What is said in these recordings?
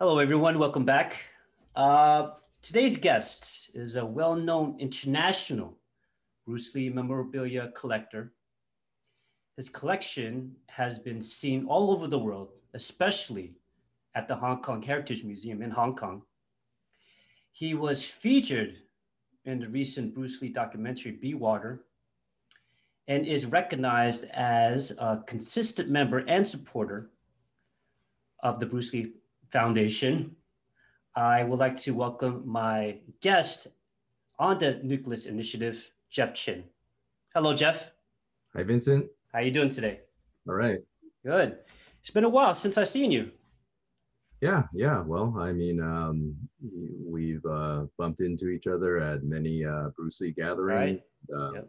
Hello, everyone. Welcome back. Uh, today's guest is a well known international Bruce Lee memorabilia collector. His collection has been seen all over the world, especially at the Hong Kong Heritage Museum in Hong Kong. He was featured in the recent Bruce Lee documentary, Be Water, and is recognized as a consistent member and supporter of the Bruce Lee Foundation. I would like to welcome my guest on the Nucleus Initiative, Jeff Chinn. Hello, Jeff. Hi, Vincent. How are you doing today? All right. Good. It's been a while since I've seen you. Yeah, yeah. Well, I mean, um, we've uh, bumped into each other at many uh, Bruce Lee gatherings. Right. Uh, yep.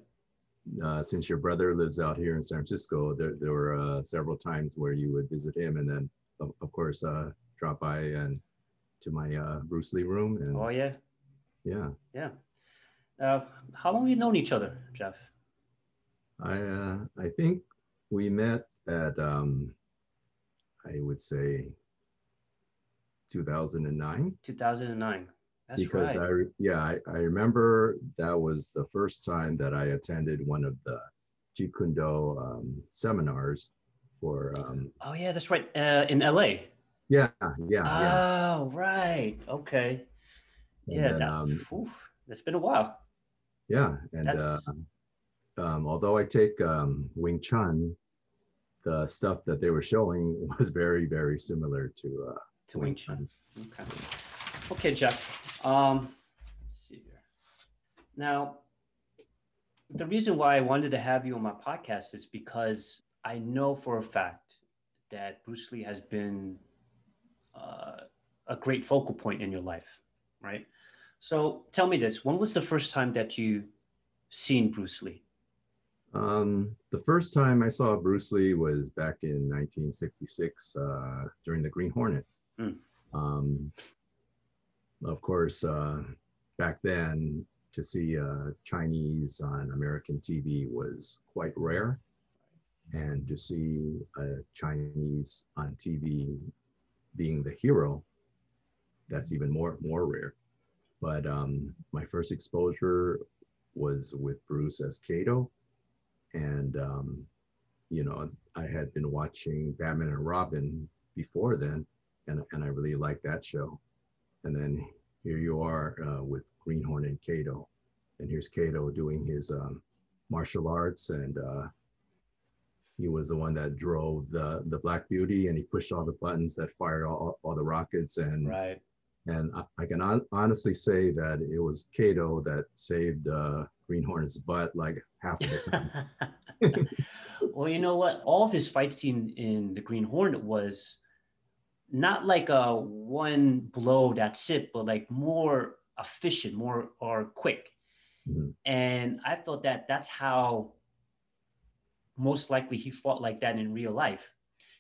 Uh, since your brother lives out here in San Francisco, there, there were uh, several times where you would visit him, and then, of, of course, uh, drop by and to my Bruce Lee room. And, oh yeah. Yeah. Yeah. how long have you known each other, Jeff? I I think we met at um, I would say 2009. 2009. That's because right. I, yeah, I, I remember that was the first time that I attended one of the Jeet Kune Do um, seminars for. Um, oh yeah, that's right. Uh, in LA. Yeah, yeah. Oh yeah. right. Okay. And yeah, then, that, um, oof, it's been a while. Yeah, and uh, um, although I take um, Wing Chun, the stuff that they were showing was very, very similar to uh, to Wing Chun. Okay. Okay, Jeff. Um, let's see here. Now, the reason why I wanted to have you on my podcast is because I know for a fact that Bruce Lee has been uh, a great focal point in your life, right? So tell me this: When was the first time that you seen Bruce Lee? Um, the first time I saw Bruce Lee was back in 1966 uh, during the Green Hornet. Mm. Um, of course, uh, back then, to see uh, Chinese on American TV was quite rare. And to see a Chinese on TV being the hero, that's even more more rare. But um, my first exposure was with Bruce as Kato, and um, you know I had been watching Batman and Robin before then, and, and I really liked that show. And then here you are uh, with Greenhorn and Kato, and here's Kato doing his um, martial arts, and uh, he was the one that drove the the Black Beauty, and he pushed all the buttons that fired all, all the rockets, and right. And I, I can on, honestly say that it was Kato that saved uh, Greenhorn's butt like half of the time. well, you know what? All of his fight scene in the Green Hornet was not like a one blow that's it, but like more efficient, more or quick. Mm-hmm. And I felt that that's how most likely he fought like that in real life.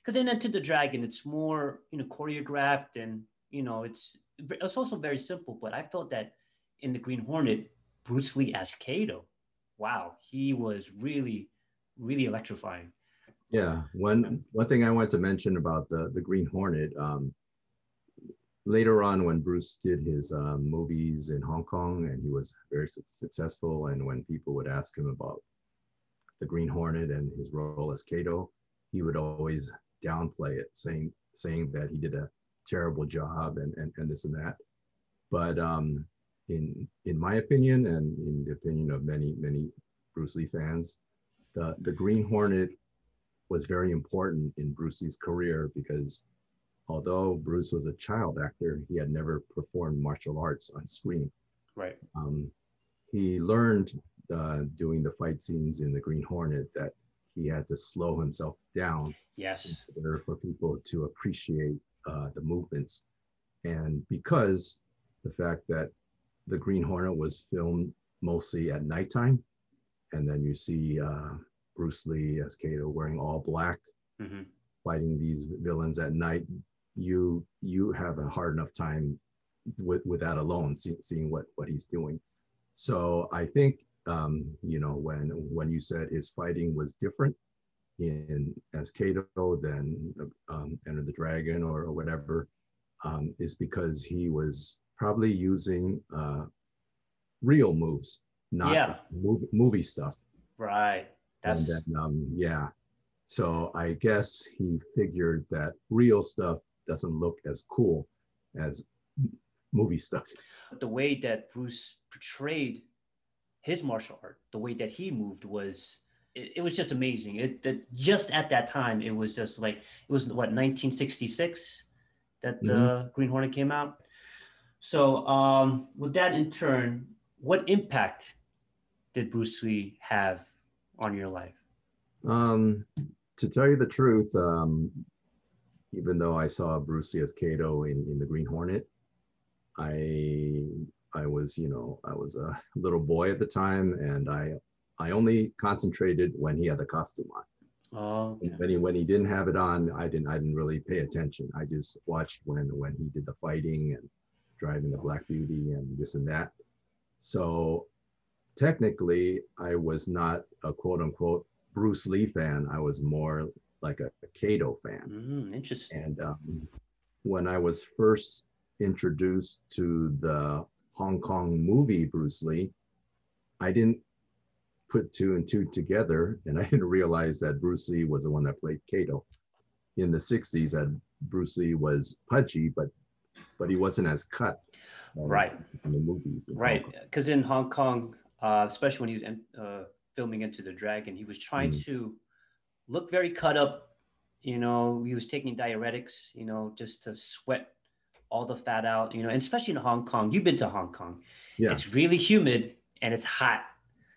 Because in Enter the Dragon, it's more you know choreographed and you know it's it's also very simple. But I felt that in the Green Hornet, Bruce Lee as Kato, wow, he was really really electrifying. Yeah, one one thing I wanted to mention about the the Green Hornet. Um, later on, when Bruce did his um, movies in Hong Kong, and he was very su- successful, and when people would ask him about the Green Hornet and his role as Kato, he would always downplay it, saying saying that he did a terrible job and and, and this and that. But um, in in my opinion, and in the opinion of many many Bruce Lee fans, the the Green Hornet was very important in Bruce's career because although Bruce was a child actor, he had never performed martial arts on screen. Right. Um, he learned uh, doing the fight scenes in the Green Hornet that he had to slow himself down. Yes. In order for people to appreciate uh, the movements. And because the fact that the Green Hornet was filmed mostly at nighttime, and then you see uh, Bruce Lee as Kato wearing all black, mm-hmm. fighting these villains at night, you you have a hard enough time with, with that alone, see, seeing what what he's doing. So I think um, you know when when you said his fighting was different in as Kato than um, Enter the Dragon or, or whatever, um, is because he was probably using uh, real moves, not yeah. movie, movie stuff. Right. That's and then, um, yeah. So I guess he figured that real stuff doesn't look as cool as movie stuff. The way that Bruce portrayed his martial art, the way that he moved was it, it was just amazing. It that just at that time it was just like it was what 1966 that the mm-hmm. Green Hornet came out. So um, with that in turn, what impact did Bruce Lee have on your life? Um, to tell you the truth, um, even though I saw Bruce Lee as Kato in, in the Green Hornet, I I was you know I was a little boy at the time, and I I only concentrated when he had the costume on. Oh, okay. when he when he didn't have it on, I didn't I didn't really pay attention. I just watched when when he did the fighting and driving the Black Beauty and this and that. So technically, I was not a quote unquote Bruce Lee fan. I was more like a, a Kato fan. Mm, interesting. And um, when I was first introduced to the Hong Kong movie Bruce Lee, I didn't put two and two together, and I didn't realize that Bruce Lee was the one that played Kato. In the '60s, that Bruce Lee was punchy, but but he wasn't as cut. right. In the movies. right, because in Hong Kong, uh, especially when he was uh, filming Enter the Dragon, he was trying mm. to look very cut up. You know, he was taking diuretics. You know, just to sweat all the fat out. You know, and especially in Hong Kong. You've been to Hong Kong. Yeah. It's really humid and it's hot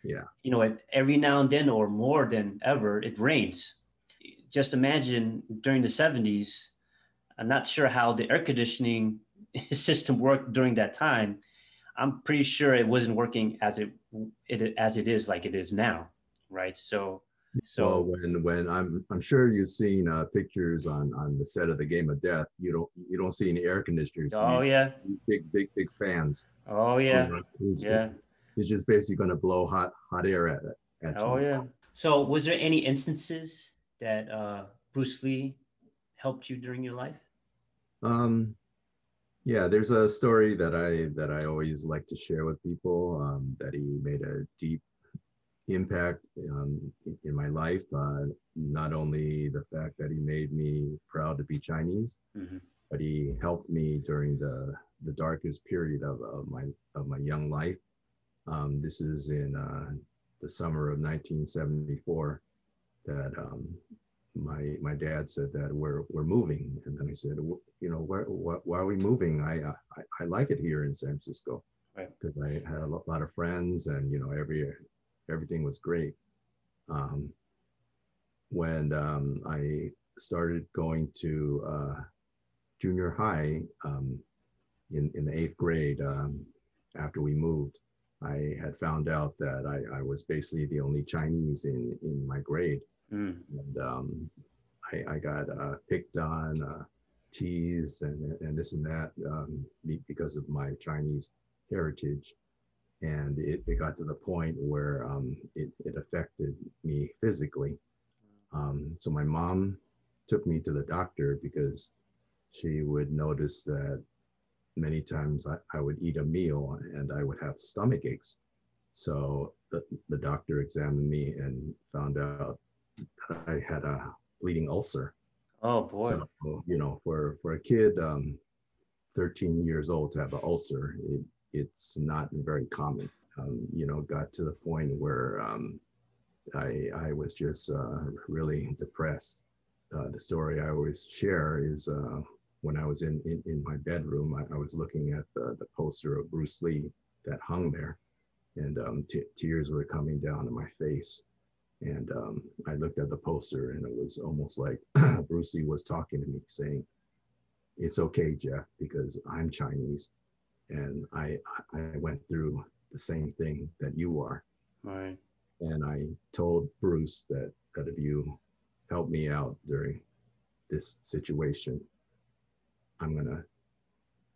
yeah. You know, every now and then or more than ever, it rains. Just imagine during the 70s, I'm not sure how the air conditioning system worked during that time. I'm pretty sure it wasn't working as it, it as it is like it is now, right? So so well, when when I'm I'm sure you've seen uh, pictures on on the set of the Game of Death. You don't you don't see any air conditioners. Oh yeah, big big big fans. Oh yeah, yeah is just basically going to blow hot hot air at it. oh yeah. So was there any instances that uh, Bruce Lee helped you during your life? Um, yeah, there's a story that I that I always like to share with people. Um, that he made a deep impact um, in my life. Uh, not only the fact that he made me proud to be Chinese, mm-hmm. but he helped me during the the darkest period of, of my of my young life. Um, this is in uh, the summer of 1974 that um, my my dad said that we're we're moving, and then I said, you know, where, why are we moving? I, I I like it here in San Francisco because right. I had a lot of friends, and you know, every everything was great. Um, when um, I started going to uh, junior high um, in in the eighth grade um, after we moved, I had found out that I, I was basically the only Chinese in, in my grade. Mm. And um, I, I, got uh, picked on, uh, teased, and, and this and that um, because of my Chinese heritage. And it, it got to the point where um, it, it affected me physically. Um, so my mom took me to the doctor because she would notice that many times I, I would eat a meal and I would have stomach aches. So the, the doctor examined me and found out that I had a bleeding ulcer. Oh boy. So, you know, for, for a kid, um, 13 years old to have an ulcer, it, it's not very common. Um, you know, got to the point where um, I, I was just uh, really depressed. Uh, the story I always share is uh, when I was in, in, in my bedroom, I, I, was looking at the, the poster of Bruce Lee that hung there, and um, t- tears were coming down to my face. And um, I looked at the poster, and it was almost like Bruce Lee was talking to me, saying, "It's okay, Jeff, because I'm Chinese, and I I went through the same thing that you are." Right. And I told Bruce that that if you help me out during this situation, I'm going to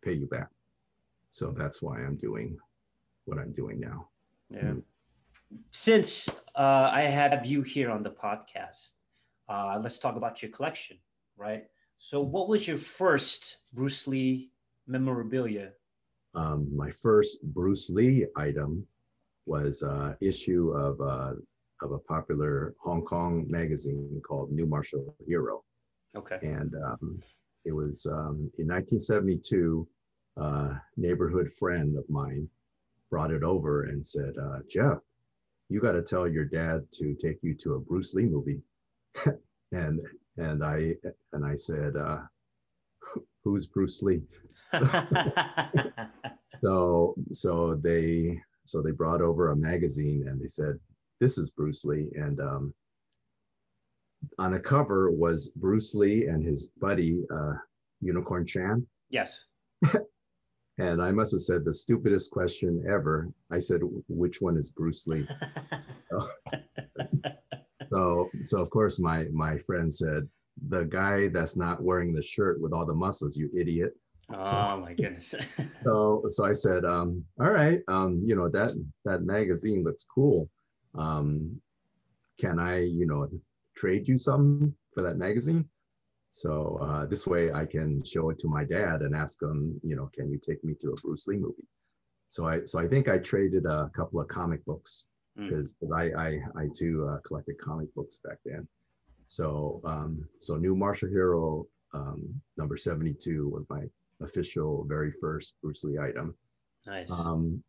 pay you back. So that's why I'm doing what I'm doing now. Yeah. Since uh, I have you here on the podcast, uh, let's talk about your collection, right? So, what was your first Bruce Lee memorabilia? Um, my first Bruce Lee item was uh, issue of uh, of a popular Hong Kong magazine called New Martial Hero. Okay. And um, it was um, in 1972. A uh, neighborhood friend of mine brought it over and said, uh, "Jeff, you got to tell your dad to take you to a Bruce Lee movie." and and I and I said, uh, "Who's Bruce Lee?" so so they so they brought over a magazine and they said, "This is Bruce Lee." And um, on the cover was Bruce Lee and his buddy uh, Unicorn Chan. Yes. and I must have said the stupidest question ever. I said, "Which one is Bruce Lee?" so, so of course my my friend said, "The guy that's not wearing the shirt with all the muscles, you idiot." Oh so, my goodness. so so I said, um, all right, um, you know, that that magazine looks cool. Um, can I, you know, trade you something for that magazine? So uh, this way I can show it to my dad and ask him, you know, can you take me to a Bruce Lee movie? So I so I think I traded a couple of comic books because mm. I, I I too uh, collected comic books back then. So um, so New Martial Hero um, number 72 was my official very first Bruce Lee item. Nice. Um,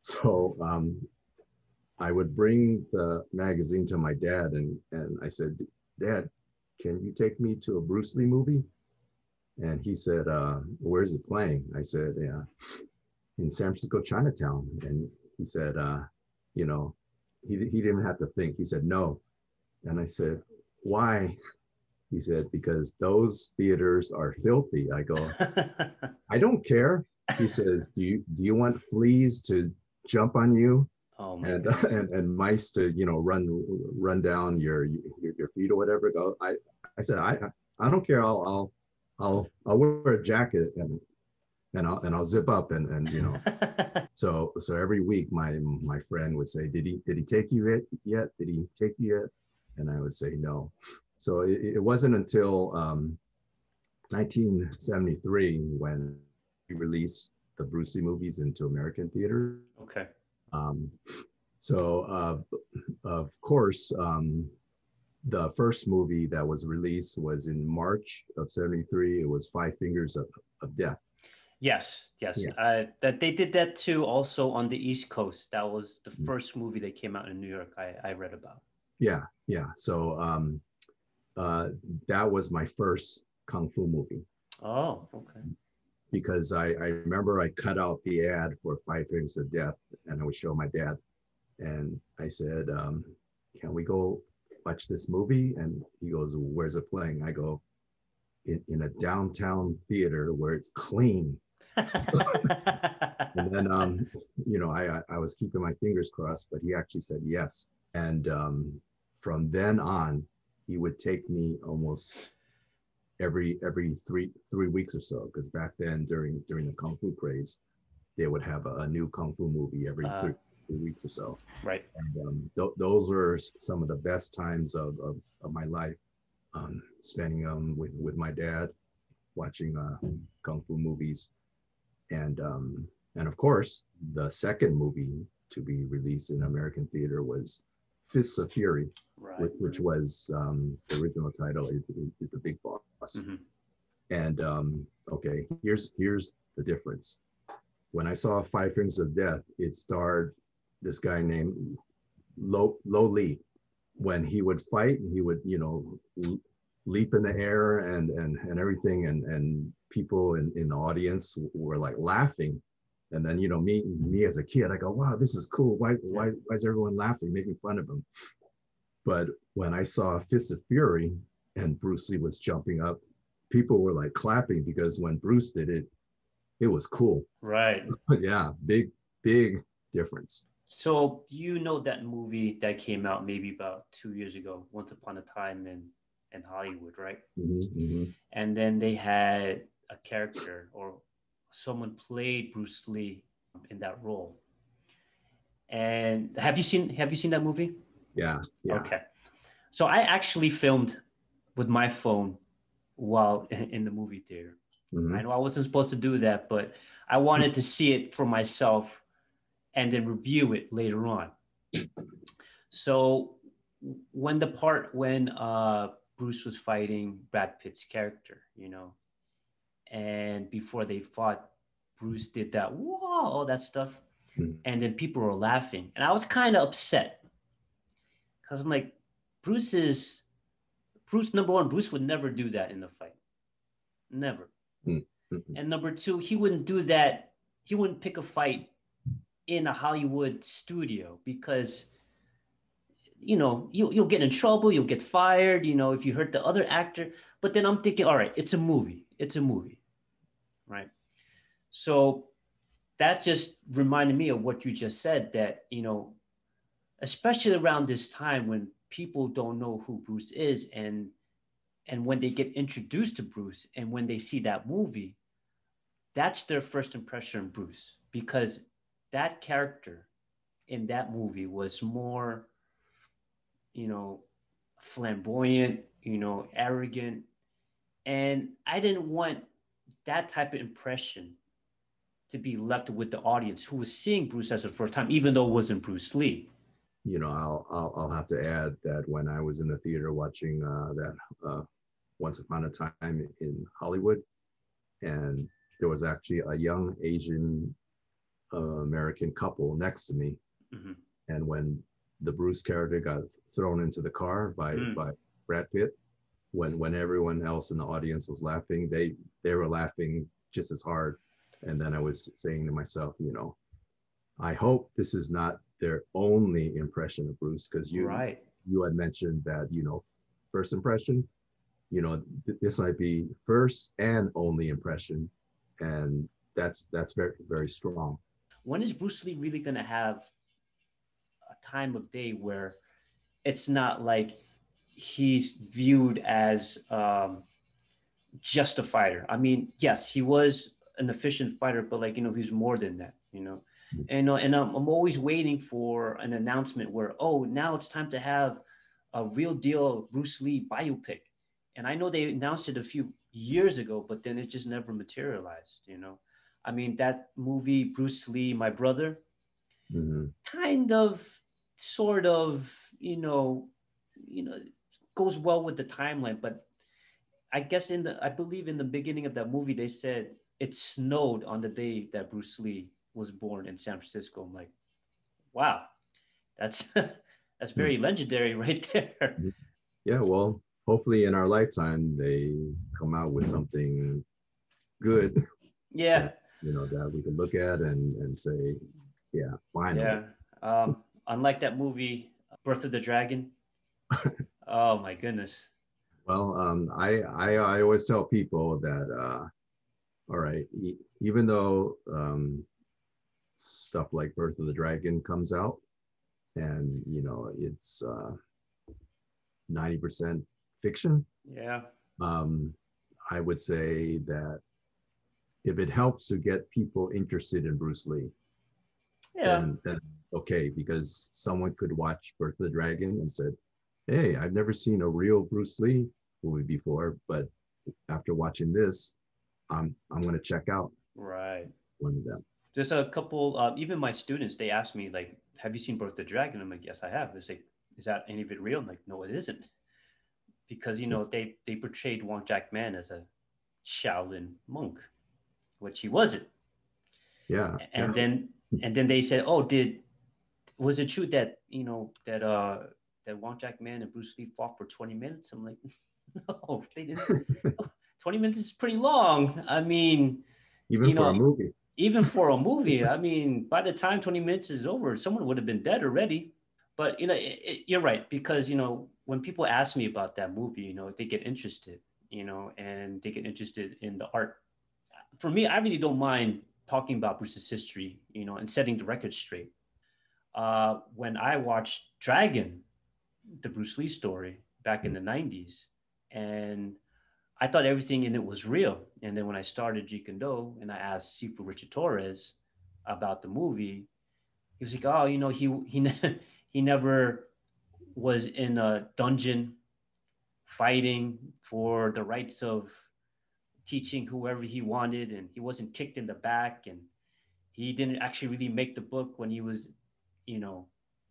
so um, I would bring the magazine to my dad and and I said, Dad, can you take me to a Bruce Lee movie? And he said, uh, where's it playing? I said, yeah, in San Francisco, Chinatown. And he said, uh, you know, he, he didn't have to think. He said, no. And I said, why? He said, because those theaters are filthy. I go, I don't care. He says, do you, do you want fleas to jump on you? Oh and, uh, and and mice to you know run run down your your, your feet or whatever. Go. I I said I I don't care. I'll I'll I'll I'll wear a jacket and and I'll and I'll zip up and and you know. so so every week my my friend would say, did he did he take you yet? Yet did he take you yet? And I would say no. So it, it wasn't until um, 1973 when he released the Bruce Lee movies into American theater. Okay. Um, so uh, of course, um, the first movie that was released was in March of 73. It was Five Fingers of, of Death. Yes, yes. Yeah. Uh, that they did that too also on the East Coast. That was the mm-hmm. first movie that came out in New York I, I read about. Yeah, yeah. So um, uh, that was my first Kung Fu movie. Oh, okay because I, I remember I cut out the ad for Five Fingers of Death and I would show my dad. And I said, um, Can we go watch this movie? And he goes, Where's it playing? I go, In, in a downtown theater where it's clean. and then, um, you know, I, I was keeping my fingers crossed, but he actually said yes. And um, from then on, he would take me almost every every three three weeks or so. Because back then during during the kung fu craze they would have a, a new kung fu movie every uh, three, three, weeks or so. Right. And um, th- those were some of the best times of, of, of my life um, spending them with, with my dad watching uh, kung fu movies. And um, and of course the second movie to be released in american theater was Fists of Fury, right. which, which, was um, the original title is, is the Big Boss. Mm-hmm. And um, okay, here's here's the difference. When I saw Five Fingers of Death, it starred this guy named Lo, Lo Lieh. When he would fight, he would you know leap in the air and and and everything, and and people in, in the audience were like laughing and then, you know, me, me as a kid, I go, wow, this is cool. Why, why, why is everyone laughing, making fun of him? But when I saw Fist of Fury and Bruce Lee was jumping up, people were like clapping because when Bruce did it, it was cool. Right. yeah, big, big difference. So you know that movie that came out maybe about two years ago, Once Upon a Time in in Hollywood, right? Mm-hmm, mm-hmm. And then they had a character or someone played Bruce Lee in that role. And have you seen have you seen that movie? Yeah. yeah. Okay. So I actually filmed with my phone while in the movie theater. Mm-hmm. I know I wasn't supposed to do that, but I wanted to see it for myself and then review it later on. So when the part when uh, Bruce was fighting Brad Pitt's character, you know, and before they fought, Bruce did that whoa, all that stuff, mm-hmm. and then people were laughing, and I was kind of upset because I'm like, Bruce is Bruce. Number one, Bruce would never do that in the fight, never. Mm-hmm. And number two, he wouldn't do that. He wouldn't pick a fight in a Hollywood studio because you know you, you'll get in trouble you'll get fired you know if you hurt the other actor but then i'm thinking all right it's a movie it's a movie so that just reminded me of what you just said that you know especially around this time when people don't know who bruce is and and when they get introduced to bruce and when they see that movie that's their first impression of bruce because that character in that movie was more you know, flamboyant, you know, arrogant. And I didn't want that type of impression to be left with the audience who was seeing Bruce as the first time, even though it wasn't Bruce Lee. You know, I'll I'll, I'll have to add that when I was in the theater watching uh, that uh, Once Upon a Time in Hollywood, and there was actually a young Asian uh, American couple next to me, mm-hmm. and when the Bruce character got thrown into the car by mm. by Brad Pitt. When when everyone else in the audience was laughing, they they were laughing just as hard. And then I was saying to myself, you know, I hope this is not their only impression of Bruce because you right. you had mentioned that you know first impression, you know th- this might be first and only impression, and that's that's very very strong. When is Bruce Lee really going to have a time of day where it's not like he's viewed as um, just a fighter. I mean, yes, he was an efficient fighter, but like you know, he's more than that. You know, and uh, and I'm, I'm always waiting for an announcement where oh now it's time to have a real deal Bruce Lee biopic, and I know they announced it a few years ago, but then it just never materialized. You know, I mean that movie Bruce Lee, my brother, mm-hmm. kind of sort of, you know, you know, goes well with the timeline. But I guess in the, I believe in the beginning of that movie, they said it snowed on the day that Bruce Lee was born in San Francisco. I'm like, wow, that's that's very mm-hmm. legendary right there. Yeah, well, hopefully in our lifetime they come out with something good. Yeah. That, you know that we can look at and and say, yeah, finally. Yeah. Um, unlike that movie Birth of the Dragon. oh my goodness. Well, um, I, I, I always tell people that uh, all right, e- even though um, stuff like Birth of the Dragon comes out, and you know it's uh, ninety uh, percent fiction. Yeah. Um, I would say that if it helps to get people interested in Bruce Lee, yeah. then, then okay, because someone could watch Birth of the Dragon and said, hey, I've never seen a real Bruce Lee movie before, but after watching this, I'm I'm gonna check out right one of them. There's a couple, uh, even my students, they ask me like, "Have you seen Birth of the Dragon?" I'm like, "Yes, I have." They say, "Is that any of it real?" I'm like, "No, it isn't," because you know they they portrayed Wong Jack Man as a Shaolin monk, which he wasn't. Yeah. And yeah. then and then they said, "Oh, did was it true that you know that uh that Wong Jack Man and Bruce Lee fought for 20 minutes?" I'm like, "No, they didn't. 20 minutes is pretty long. I mean, even for know, a movie. Even for a movie, I mean, by the time 20 minutes is over, someone would have been dead already. But you know, it, it, you're right because you know when people ask me about that movie, you know, they get interested, you know, and they get interested in the art. For me, I really don't mind talking about Bruce's history, you know, and setting the record straight. Uh, when I watched Dragon, the Bruce Lee story back in the 90s, and I thought everything in it was real. And then when I started Jeet Kune Do and I asked Sifu Richard Torres about the movie, he was like, oh, you know, he, he, he never was in a dungeon fighting for the rights of teaching whoever he wanted, and he wasn't kicked in the back, and he didn't actually really make the book when he was, you know,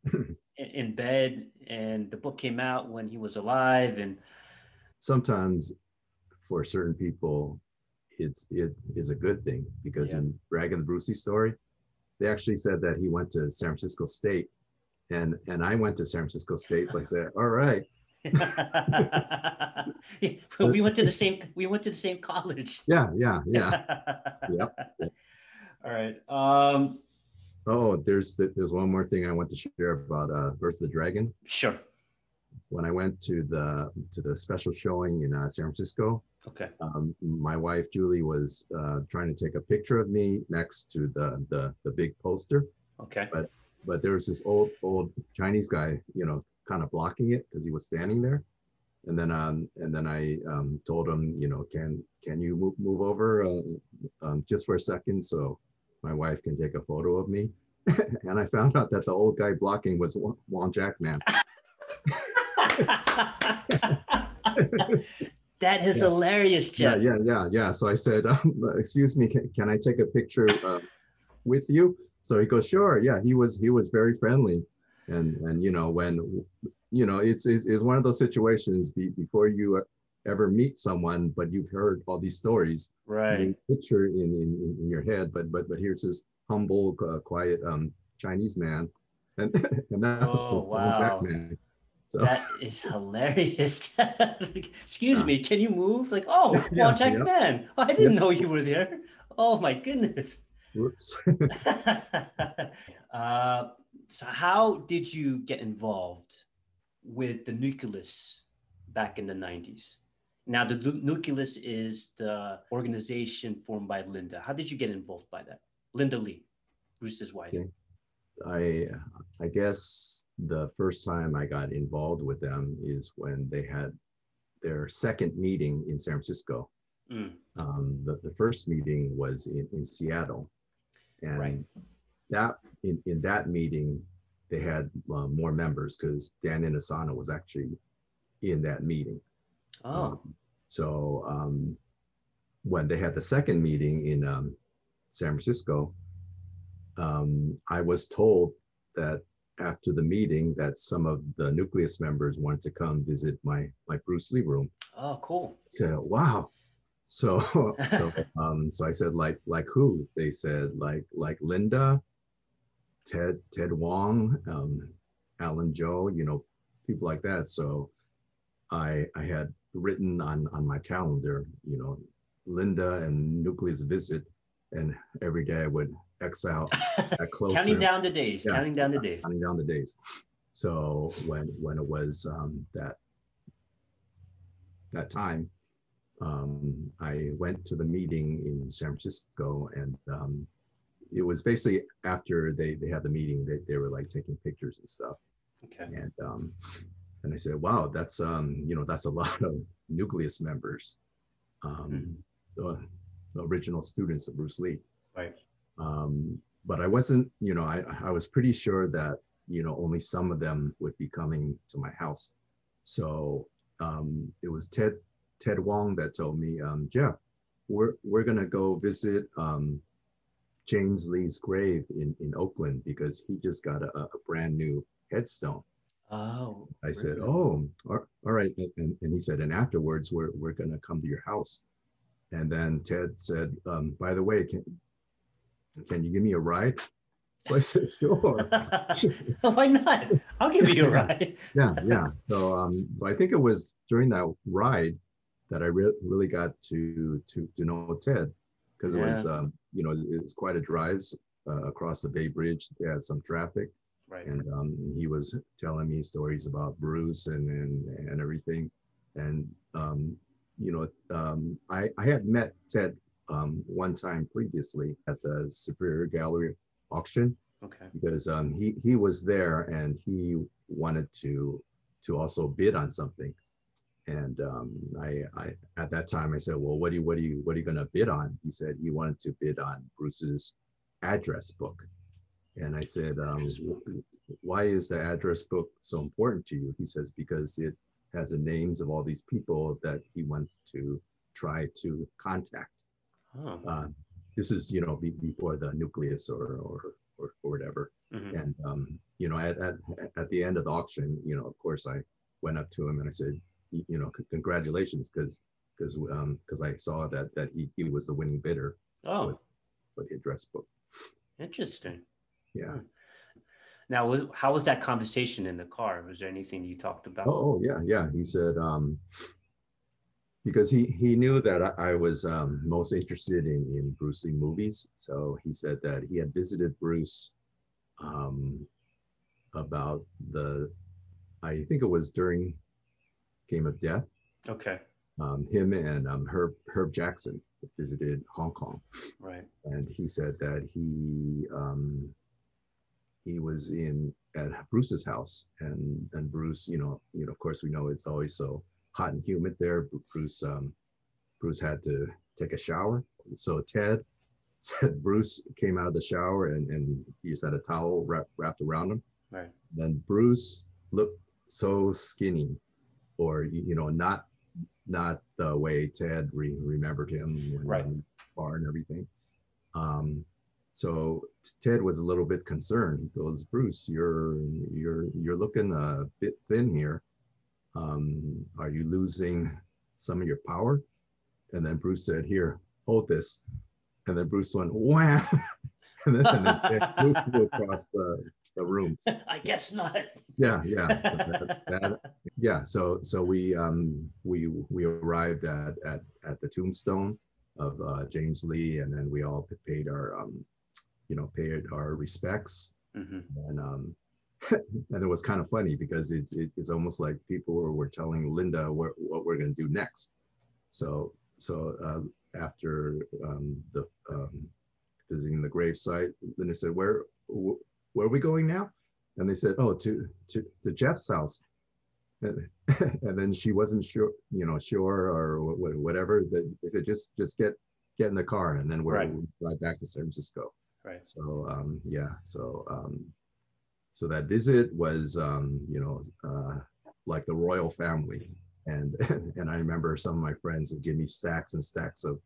in bed, and the book came out when he was alive, and sometimes for certain people it's it is a good thing because yeah. in Dragon the Bruce Lee story, they actually said that he went to San Francisco State, and and I went to San Francisco State, so I said, all right. we went to the same we went to the same college. Yeah, yeah, yeah. yep. All right. Um Oh, there's there's one more thing I want to share about uh, Birth of the Dragon. Sure when I went to the to the special showing in uh, San Francisco. Okay. Um, my wife Julie was uh, trying to take a picture of me next to the the, the big poster. Okay. But but there was this old old Chinese guy, you know, kind of blocking it because he was standing there. And then um and then I um, told him, you know, can can you move move over uh, um, just for a second so my wife can take a photo of me. and I found out that the old guy blocking was Wong Jack Man. that is yeah. hilarious, Jeff. Yeah, yeah, yeah, yeah. So I said, um, "Excuse me, can, can, I take a picture uh, with you?" So he goes, "Sure." Yeah, he was he was very friendly, and and you know when you know it's is it's one of those situations be, before you ever meet someone, but you've heard all these stories, right? Picture in, in in your head, but but but here's this humble, uh, quiet um, Chinese man, and and that was oh, wow. man. So. That is hilarious. Excuse yeah. me, can you move? Like, oh, yeah, contact yeah. man. Oh, I didn't know you were there. Oh my goodness. Whoops. uh, so, how did you get involved with the Nucleus back in the 90s? Now, the Nucleus is the organization formed by Linda. How did you get involved by that? Linda Lee, Bruce's wife. I I guess the first time I got involved with them is when they had their second meeting in San Francisco. Mm. Um, the, the first meeting was in, in Seattle. And right. that in, in that meeting, they had uh, more members because Dan Inosanto was actually in that meeting. Oh. Um, so um, when they had the second meeting in um, San Francisco, um, I was told that after the meeting that some of the nucleus members wanted to come visit my my Bruce Lee room. Oh, cool. So wow. So so um so I said like like who? They said like like Linda, Ted Ted Wong, um, Allen Joe, you know, people like that. So I I had written on on my calendar, you know, Linda and nucleus visit, and every day I would X out that closer. counting down the days, yeah, counting down the days. Counting down the days. So when when it was um, that that time, um, I went to the meeting in San Francisco, and um, it was basically after they they had the meeting that they, they were like taking pictures and stuff. Okay. And um, and I said, wow, that's um, you know, that's a lot of nucleus members, um, mm-hmm. the original students of Bruce Lee. Right. Um, but I wasn't, you know, I, I was pretty sure that, you know, only some of them would be coming to my house. So um, it was Ted, Ted Wong that told me, um, Jeff, we're, we're going to go visit um, James Lee's grave in, in Oakland because he just got a, a brand new headstone. Oh. I really? said, oh, all right. And, and he said, and afterwards, we're, we're going to come to your house. And then Ted said, um, by the way, can, can you give me a ride? So I said, sure. Why not? I'll give you a ride. yeah, yeah. So, um, so I think it was during that ride that I re- really got to to to know Ted because yeah. it was, um, you know, it was quite a drive uh, across the Bay Bridge. They had some traffic, right. and um, he was telling me stories about Bruce and and and everything, and um, you know, um, I I had met Ted um, one time previously at the Superior Gallery auction. Okay. Because um, he he was there and he wanted to to also bid on something, and um, I I at that time I said, well, what do you what do you what are you going to bid on? He said he wanted to bid on Bruce's address book, and I said, um, why is the address book so important to you? He says because it has the names of all these people that he wants to try to contact. Oh. Uh, this is, you know, be, before the nucleus or or or, or whatever. Mm-hmm. And um, you know, at, at at the end of the auction, you know, of course, I went up to him and I said, you know, congratulations, because because um because I saw that that he, he was the winning bidder. Oh, with, with the address book. Interesting. Yeah. Now, was, how was that conversation in the car? Was there anything you talked about? Oh, oh yeah, yeah. He said um, because he he knew that I, I was um, most interested in in Bruce Lee movies, so he said that he had visited Bruce um, about the, I think it was during Game of Death. Okay. Um, him and um, Herb Herb Jackson visited Hong Kong. Right. And he said that he um, he was in at Bruce's house, and and Bruce, you know, you know, of course, we know it's always so hot and humid there. Bruce um, Bruce had to take a shower, so Ted said Bruce came out of the shower and and he just had a towel wrapped wrapped around him. Right. Then Bruce looked so skinny, or you know, not not the way Ted re- remembered him when right. bar and everything. Um, so Ted was a little bit concerned. He goes, Bruce, you're you're you're looking a bit thin here. Um, are you losing some of your power? And then Bruce said, Here, hold this. And then Bruce went, wham, and then, and then flew across the, the room. I guess not. Yeah, yeah. So that, that, yeah. So so we um we we arrived at at at the tombstone of uh, James Lee, and then we all paid our um you know, paid our respects. Mm-hmm. And um, and it was kind of funny because it's it's almost like people were, were telling Linda what, what we're going to do next. So so uh, after um, the um, visiting the grave site, Linda said, "Where where are we going now?" And they said, "Oh, to to to Jeff's house." And, and then she wasn't sure, you know, sure or whatever. That they said, "Just just get get in the car, and then we're right. right back to San Francisco." Right. So um, yeah, so um, so that visit was um, you know uh, like the royal family, and and I remember some of my friends would give me stacks and stacks of,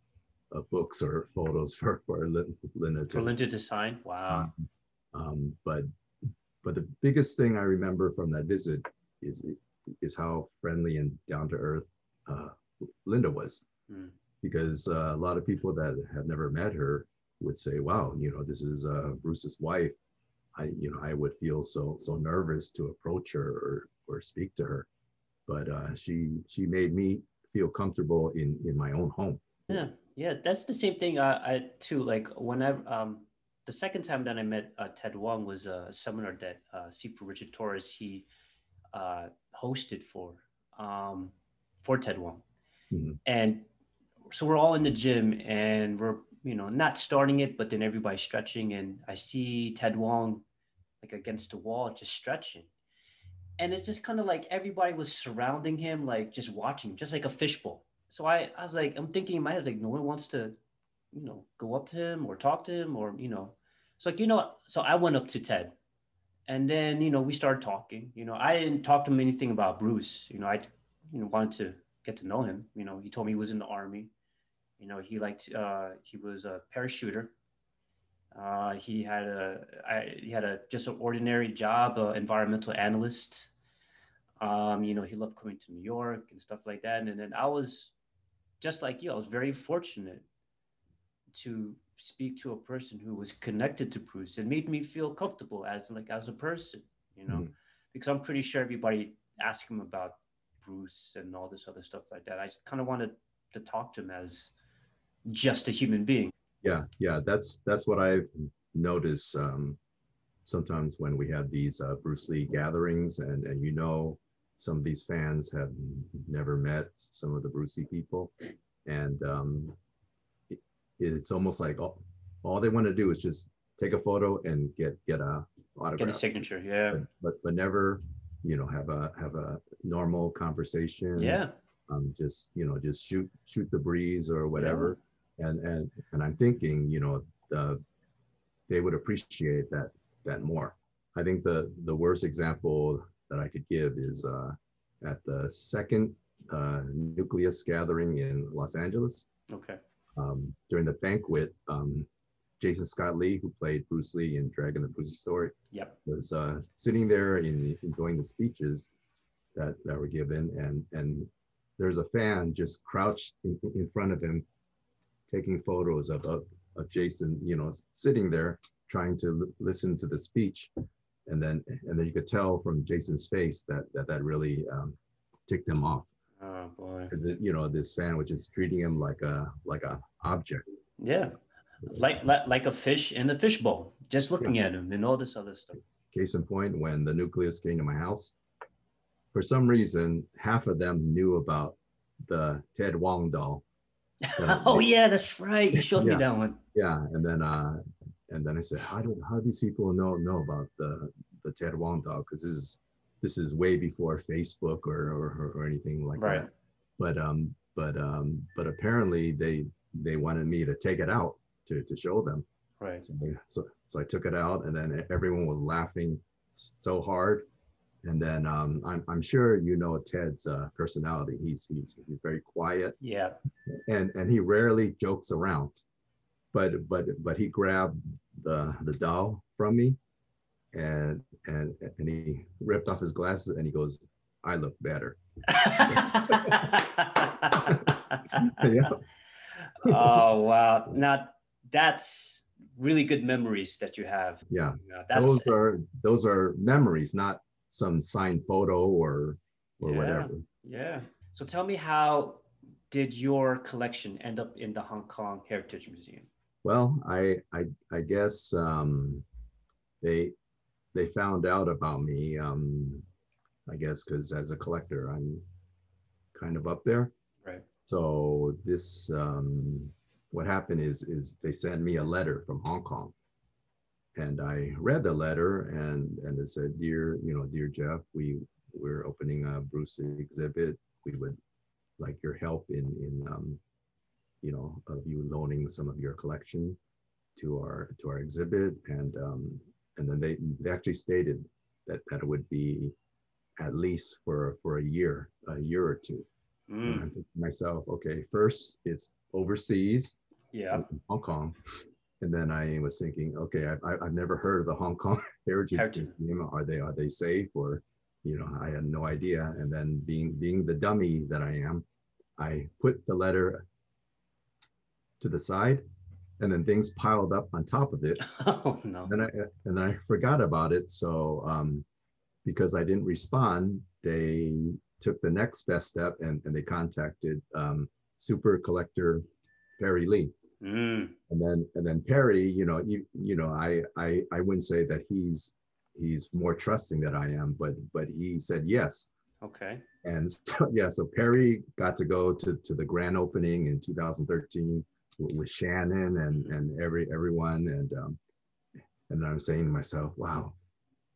of books or photos for for Linda to, for Linda to sign. Wow. Um, um, but but the biggest thing I remember from that visit is is how friendly and down to earth uh, Linda was, mm. because uh, a lot of people that have never met her would say, "Wow, you know, this is uh, Bruce's wife." I, you know, I would feel so so nervous to approach her or or speak to her, but uh, she she made me feel comfortable in in my own home. Yeah, yeah, that's the same thing. Uh, I too like whenever um the second time that I met uh, Ted Wong was a seminar that uh, Sifu Richard Torres he uh, hosted for um for Ted Wong, mm-hmm. and so we're all in the gym and we're you know, not starting it, but then everybody stretching. And I see Ted Wong like against the wall, just stretching. And it's just kind of like everybody was surrounding him, like just watching, just like a fishbowl. So I, I was like, I'm thinking in my head, like, no one wants to, you know, go up to him or talk to him or, you know, so like, you know, so I went up to Ted and then, you know, we started talking, you know, I didn't talk to him anything about Bruce, you know, I, you know, wanted to get to know him. You know, he told me he was in the army. You know, he liked uh, he was a parachuter. Uh, he had a I, he had a just an ordinary job, uh, environmental analyst. Um, you know, he loved coming to New York and stuff like that. And then I was just like you, I was very fortunate to speak to a person who was connected to Bruce and made me feel comfortable as like as a person, you know, mm-hmm. because I'm pretty sure everybody asked him about Bruce and all this other stuff like that. I kind of wanted to talk to him as just a human being. Yeah, yeah, that's that's what I notice. Um, sometimes when we have these uh, Bruce Lee gatherings, and and you know, some of these fans have never met some of the Bruce Lee people, and um, it, it's almost like all, all they want to do is just take a photo and get get a autograph. Get a signature, yeah. But, but but never, you know, have a have a normal conversation. Yeah. Um, just you know, just shoot shoot the breeze or whatever and and and I'm thinking, you know, the, they would appreciate that that more. I think the the worst example that I could give is uh, at the second uh, nucleus gathering in Los Angeles. Okay. Um, during the banquet, um, Jason Scott Lee, who played Bruce Lee in Dragon the Bruce's Story, yep. was uh, sitting there in, enjoying the speeches that, that were given. And, and there's a fan just crouched in, in front of him, taking photos of, of, of Jason, you know, sitting there trying to listen to the speech. And then, and then you could tell from Jason's face that that, that really um, ticked him off. Oh boy! Because you know this fan was just treating him like a like a object. Yeah, like like, like a fish in a fishbowl, just looking yeah. at him and all this other stuff. Case in point, when the nucleus came to my house, for some reason, half of them knew about the Ted Wong doll. oh yeah, that's right. You showed yeah. me that one. Yeah, and then uh, and then I said, how do how do these people know know about the the Ted Wong doll? Because this is this is way before Facebook or or, or anything like right. that. But um, but um, but apparently they they wanted me to take it out to to show them. Right. So, so, so I took it out, and then everyone was laughing so hard and then um, I'm, I'm sure you know Ted's uh, personality. He's, he's he's very quiet. Yeah. And and he rarely jokes around, but but but he grabbed the the doll from me, and and and he ripped off his glasses and he goes, "I look better." yeah. Oh wow! Now that's really good memories that you have. Yeah. those are those are memories, not some signed photo or or yeah, whatever. Yeah. So tell me how did your collection end up in the Hong Kong Heritage Museum? Well, I I, I guess um, they they found out about me. Um, I guess because as a collector, I'm kind of up there. Right. So this um, what happened is is they sent me a letter from Hong Kong and I read the letter and and it said, "Dear, you know, dear Jeff, we we're opening a Bruce exhibit. We would like your help in in um, you know of you loaning some of your collection to our to our exhibit." And um, and then they they actually stated that that it would be at least for for a year, a year or two. Mm. And I'm thinking myself, okay, first it's overseas, yeah, Hong Kong and then I was thinking, okay, I, have never heard of the Hong Kong Heritage, Heritage Museum. Are they are they safe or, you know, I had no idea. And then being being the dummy that I am, I put the letter to the side, and then things piled up on top of it. Oh no! And I and I forgot about it. So um, because I didn't respond, they took the next best step and, and they contacted um, super collector Perry Lee Mm. And then and then Perry, you know, you, you know, I, I I wouldn't say that he's he's more trusting than I am, but but he said yes. Okay. And so, yeah, so Perry got to go to, to the grand opening in 2013 with, with Shannon and and every everyone and um, and I'm saying to myself, wow,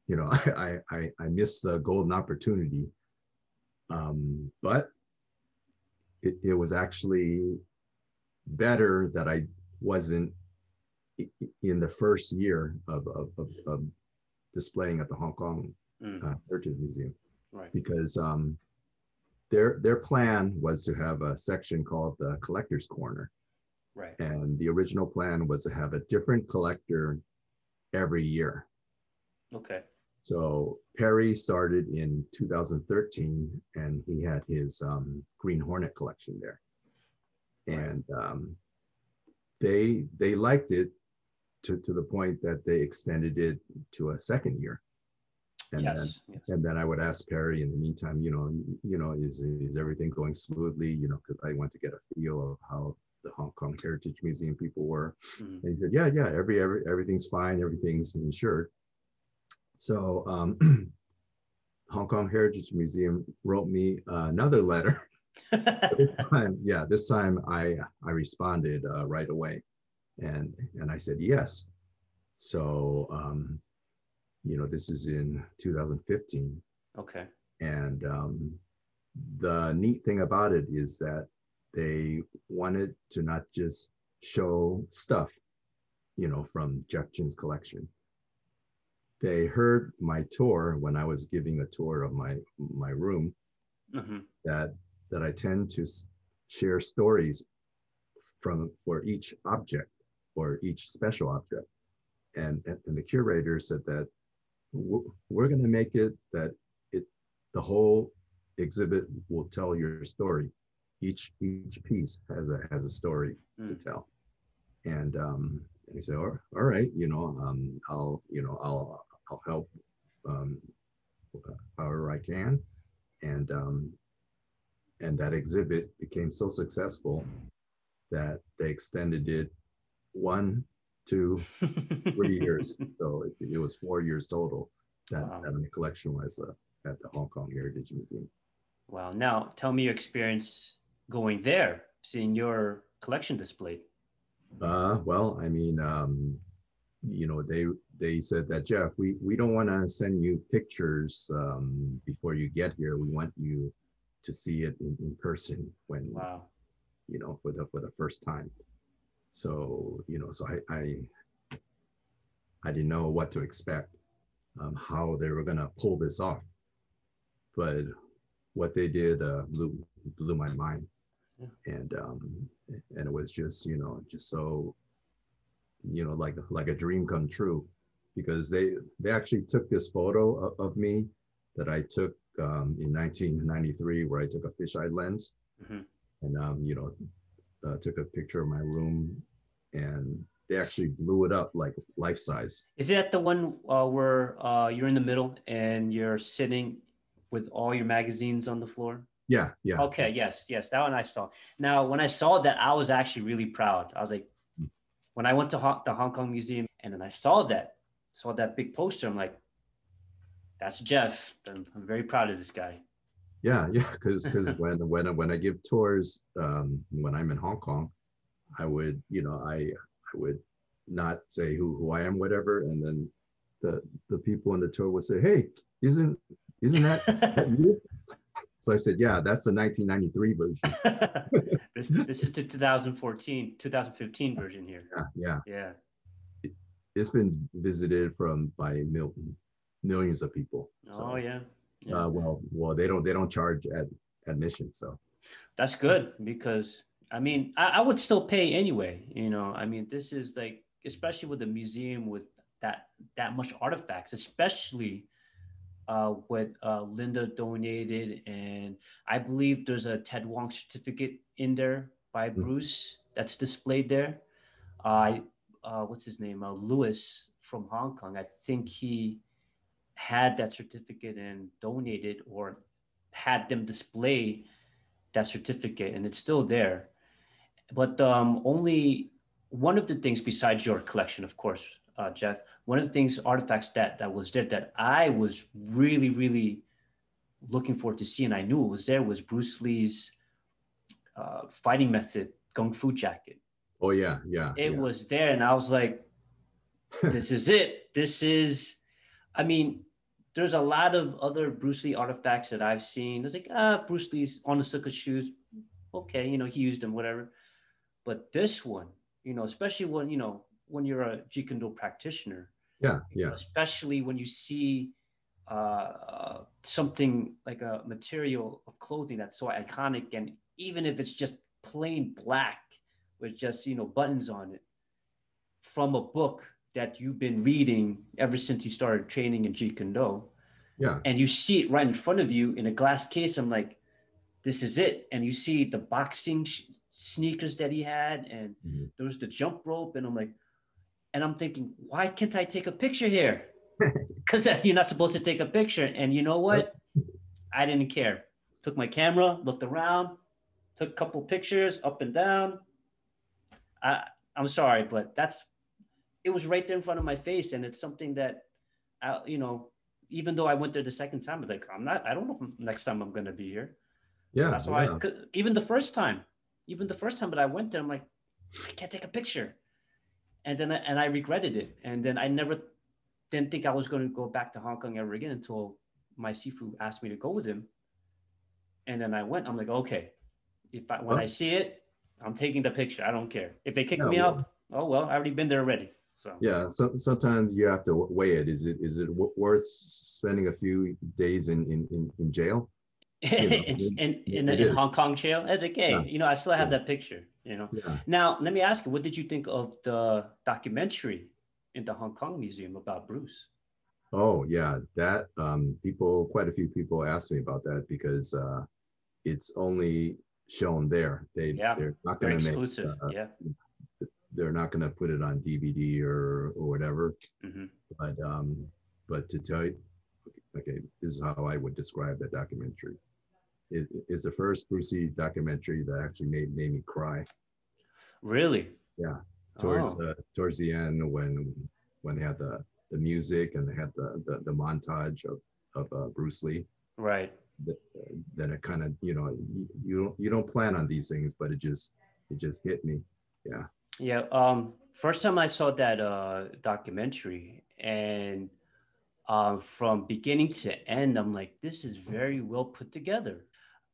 you know, I I I missed the golden opportunity. Um, but it, it was actually better that I wasn't in the first year of, of, of, of displaying at the Hong Kong mm. uh, Heritage Museum. Right. Because um, their their plan was to have a section called the Collector's Corner. Right. And the original plan was to have a different collector every year. Okay. So Perry started in 2013, and he had his um, Green Hornet collection there and um, they they liked it to, to the point that they extended it to a second year. And yes, then yes. and then I would ask Perry in the meantime, you know, you know, is is everything going smoothly? You know, because I want to get a feel of how the Hong Kong Heritage Museum people were. Mm-hmm. And he said, yeah, yeah, every, every everything's fine, everything's insured. So um, Hong Kong Heritage Museum wrote me uh, another letter this time, yeah, this time I I responded uh, right away, and and I said yes. So um, you know, this is in 2015. Okay. And um, the neat thing about it is that they wanted to not just show stuff, you know, from Jeff Chinn's collection. They heard my tour when I was giving a tour of my my room mm-hmm. that that I tend to share stories from for each object or each special object. And, and the curator said that we're going to make it that it the whole exhibit will tell your story. Each each piece has a has a story mm. to tell. And um, and he said, all right, you know, um, I'll you know I'll I'll help um, however I can. And um, and that exhibit became so successful that they extended it one, two, three years. So it, it, was four years total that, wow. that my collection was uh, at the Hong Kong Heritage Museum. Wow. Now tell me your experience going there, seeing your collection displayed. Uh, well, I mean, um, you know, they they said that Jeff, we we don't want to send you pictures um, before you get here. We want you to see it in, in person when wow. you know for the for the first time so you know so i i, I didn't know what to expect um, how they were going to pull this off but what they did uh, blew blew my mind yeah. and um and it was just you know just so you know like like a dream come true because they they actually took this photo of, of me that I took um, in 1993 where I took a fisheye lens mm-hmm. and, um, you know, uh, took a picture of my room and they actually blew it up like life size. Is that the one uh, where uh, you're in the middle and you're sitting with all your magazines on the floor? Yeah, yeah. Okay, yes, yes, that one I saw. Now, when I saw that, I was actually really proud. I was like, hmm. when I went to the Hong Kong Museum and then I saw that, saw that big poster, I'm like, that's Jeff. I'm, I'm very proud of this guy. Yeah, yeah, because because when when when I give tours um, when I'm in Hong Kong, I would you know I I would not say who who I am whatever, and then the the people on the tour would say, hey, isn't isn't that, that you? So I said, yeah, that's the 1993 version. this, this is the 2014, 2015 version here. Yeah, yeah. Yeah. It, has been visited from by Milton millions of people. So, oh yeah. yeah. Uh, well, well, they don't they don't charge at admission, so that's good because I mean I, I would still pay anyway. You know, I mean this is like especially with a museum with that that much artifacts, especially uh, what uh, Linda donated, and I believe there's a Ted Wong certificate in there by mm-hmm. Bruce that's displayed there. Uh, uh, what's his name? Uh, Lewis from Hong Kong. I think he had that certificate and donated or had them display that certificate and it's still there. But um, only one of the things besides your collection of course uh, jeff one of the things artifacts that that was there that i was really really looking forward to see and i knew it was there was bruce lee's uh, fighting method kung fu jacket. Oh yeah yeah it yeah. was there and i was like this is it. This is i mean there's a lot of other Bruce Lee artifacts that I've seen. It's like, ah, Bruce Lee's Onitsuka shoes. Okay, you know, he used them, whatever. But this one, you know, especially when, you know, when you're a Jeet Kune Do practitioner. Yeah, yeah. Know, especially when you see uh, something like a material of clothing that's so iconic. And even if it's just plain black with just, you know, buttons on it from a book that you've been reading ever since you started training in Jeet Kune Do. Yeah. And you see it right in front of you in a glass case. I'm like, this is it. And you see the boxing sh- sneakers that he had, and mm-hmm. there was the jump rope. And I'm like, and I'm thinking, why can't I take a picture here? Because you're not supposed to take a picture. And you know what? I didn't care. Took my camera, looked around, took a couple pictures up and down. I, I'm sorry, but that's it was right there in front of my face, and it's something that, I, you know, even though I went there the second time, I'm like I'm not, I don't know if next time I'm gonna be here. Yeah. That's why. Yeah. I, even the first time, even the first time that I went there, I'm like, I can't take a picture, and then I, and I regretted it, and then I never didn't think I was going to go back to Hong Kong ever again until my sifu asked me to go with him, and then I went. I'm like, okay, if I when I see it, I'm taking the picture. I don't care if they kick me well. out. Oh well, I already been there already. So yeah, so sometimes you have to weigh it. Is it is it worth spending a few days in in in, in jail in, in, in, in, Hong Kong jail as a gay. Yeah. You know, I still have yeah. that picture, you know. Yeah. Now, let me ask you, what did you think of the documentary in the Hong Kong Museum about Bruce? Oh, yeah. That um, people, quite a few people asked me about that because uh, it's only shown there. They, yeah. They're not going to make exclusive. Uh, yeah. They're not going to put it on DVD or, or whatever. Mm-hmm. But um, but to tell you, okay, this is how I would describe that documentary it is the first Bruce Lee documentary that actually made made me cry. Really? Yeah. Towards oh. the towards the end when when they had the the music and they had the the, the montage of of uh, Bruce Lee. Right. The, then it kind of you know you, you don't you don't plan on these things, but it just it just hit me. Yeah. Yeah. Um. First time I saw that uh documentary and um, from beginning to end, I'm like, this is very well put together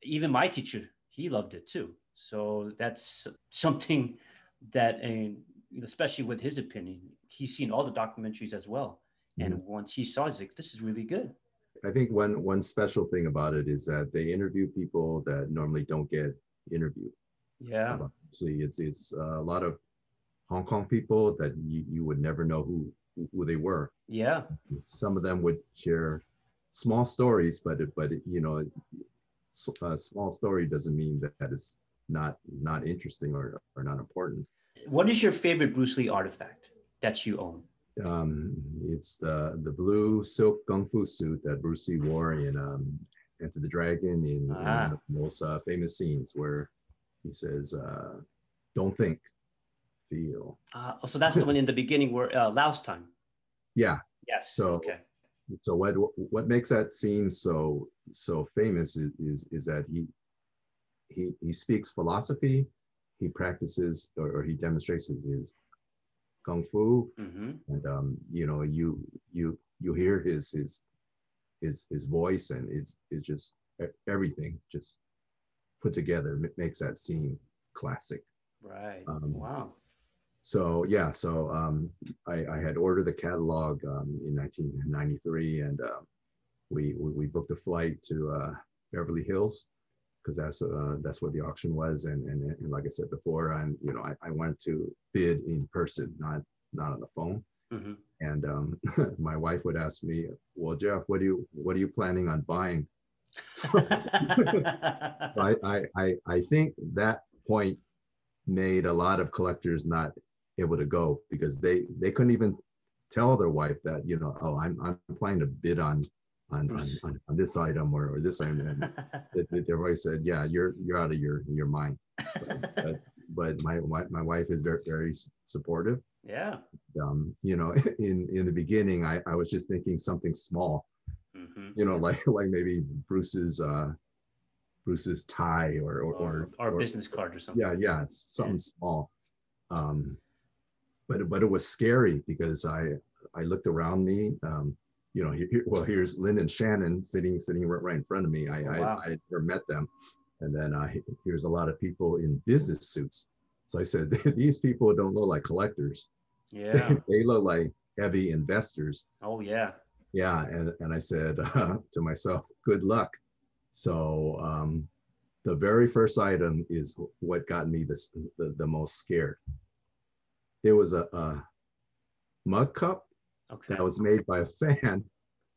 even my teacher, he loved it too. So that's something that, and especially with his opinion, he's seen all the documentaries as well. And mm-hmm. once he saw it, he's like, this is really good. I think one one special thing about it is that they interview people that normally don't get interviewed. Yeah. See, it's it's a lot of Hong Kong people that you, you would never know who who they were. Yeah. Some of them would share small stories, but but you know a small story doesn't mean that it's not not interesting or, or not important. What is your favorite Bruce Lee artifact that you own? Um, it's the the blue silk kung fu suit that Bruce Lee wore in um, Enter the Dragon in, ah. in one of the most uh, famous scenes where he says, uh, "Don't think, feel." Uh, so that's the one in the beginning where uh, Laos time. Yeah. Yes. So okay so what what makes that scene so so famous is is, is that he he he speaks philosophy he practices or, or he demonstrates his, his kung fu mm-hmm. and um you know you you you hear his his his his voice and it's it's just everything just put together makes that scene classic right um, wow so yeah, so um, I, I, had ordered the catalog um, in 1993, and uh, we, we, we booked a flight to uh, Beverly Hills because that's uh, that's where the auction was, and, and and like I said before, I'm you know I, I wanted to bid in person, not not on the phone. Mm-hmm. And um, my wife would ask me, "Well, Jeff, what do you what are you planning on buying?" So, so I, I I I think that point made a lot of collectors not able to go because they they couldn't even tell their wife that you know oh I'm I'm planning to bid on on on, on, this item or, or this item. And their wife said yeah you're you're out of your your mind. But, but, but my, my my wife is very very supportive. Yeah. Um you know in in the beginning I I was just thinking something small. Mm-hmm. you know like like maybe Bruce's uh Bruce's tie or or or, or, or business card or something. Yeah yeah something yeah. small. Um but but it was scary because I I looked around me. Um, you know, here, well, here's Lynn and Shannon sitting sitting right in front of me. I oh, wow. I, I never met them, and then uh, here's a lot of people in business suits. So I said, these people don't look like collectors. Yeah, they look like heavy investors. Oh yeah. Yeah, and and I said uh, to myself, good luck. So um, the very first item is what got me the, the, the most scared there was a, a mug cup okay. that was made by a fan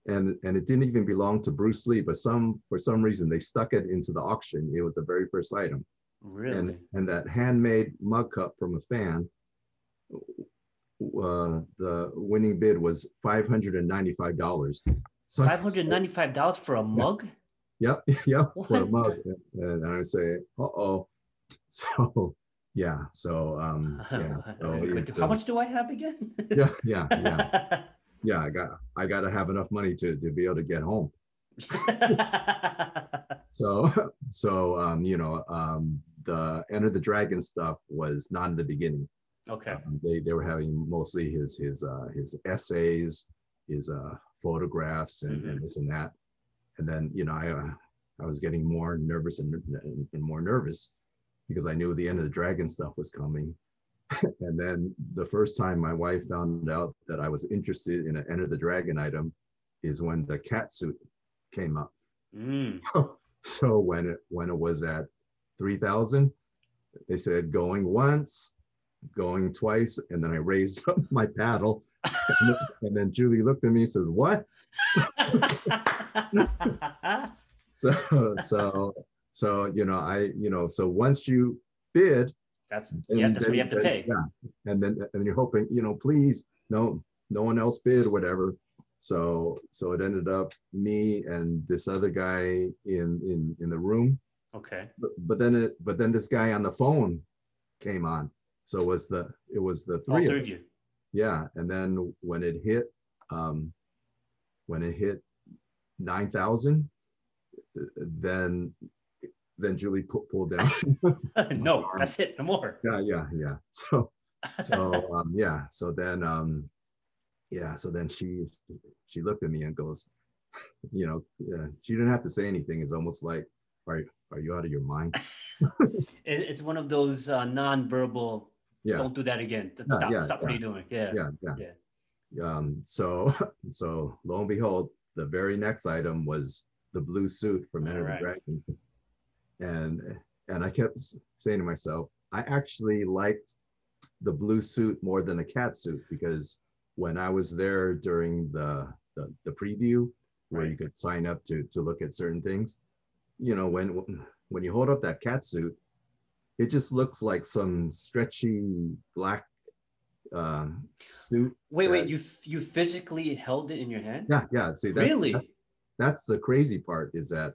and and it didn't even belong to Bruce Lee, but some for some reason they stuck it into the auction. It was the very first item. Really? And, and that handmade mug cup from a fan, uh, the winning bid was five hundred and ninety-five dollars. So five hundred ninety-five dollars for a mug. Yep, yep, for a mug. And, and I say, uh oh. So yeah so um yeah so how much do i have again? Yeah yeah yeah. Yeah i got i got to have enough money to to be able to get home. So so um you know um the enter the dragon stuff was not in the beginning. Okay. Um, they they were having mostly his his uh his essays his uh photographs and, mm-hmm. and this and that. And then you know i uh, i was getting more nervous and, and, and more nervous because I knew the Enter the Dragon stuff was coming. and then the first time my wife found out that I was interested in an Enter the Dragon item is when the cat suit came up. Mm. So when it when it was at three thousand, they said going once, going twice, and then I raised up my paddle, and then, and then Julie looked at me and says, "What?" so so so you know I you know so once you bid, that's yeah that's what you have to pay. Yeah, and then and you're hoping you know please no no one else bid or whatever. So so it ended up me and this other guy in in in the room. Okay. But, but then it but then this guy on the phone came on. So it was the it was the three, All three of you. Yeah, and then when it hit um when it hit 9,000 then then Julie pu- pulled down. no, that's it. No more. Yeah, yeah, yeah. So so um yeah, so then um yeah, so then she she looked at me and goes, you know, yeah, she didn't have to say anything. It's almost like, are are you out of your mind? it's one of those uh, non-verbal. Yeah. Don't do that again. Stop. Yeah, yeah, stop. What are doing? Yeah. Yeah. Yeah. yeah. Um. So so lo and behold, the very next item was the blue suit from Enter right. the Dragon, and and I kept saying to myself, I actually liked the blue suit more than the cat suit because when I was there during the the, the preview where right. you could sign up to to look at certain things, you know, when when you hold up that cat suit, it just looks like some stretchy black uh, suit. Wait, that, wait, you you physically held it in your hand? Yeah, yeah. See, that's, really? That, that's the crazy part is that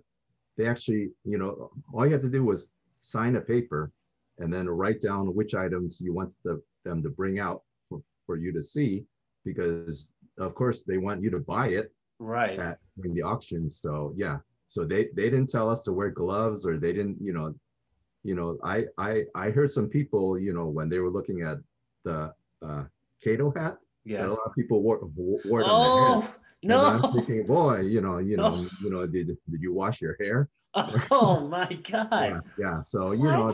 they actually, you know, all you had to do was sign a paper and then write down which items you want the, them to bring out for, for you to see because of course they want you to buy it right. at in the auction. So yeah. So they they didn't tell us to wear gloves or they didn't you know you know i i i heard some people you know when they were looking at the uh kato hat yeah. a lot of people wore, wore it oh, on their head no and i'm thinking boy you know you know oh. you know did did you wash your hair oh my god yeah, yeah. so you know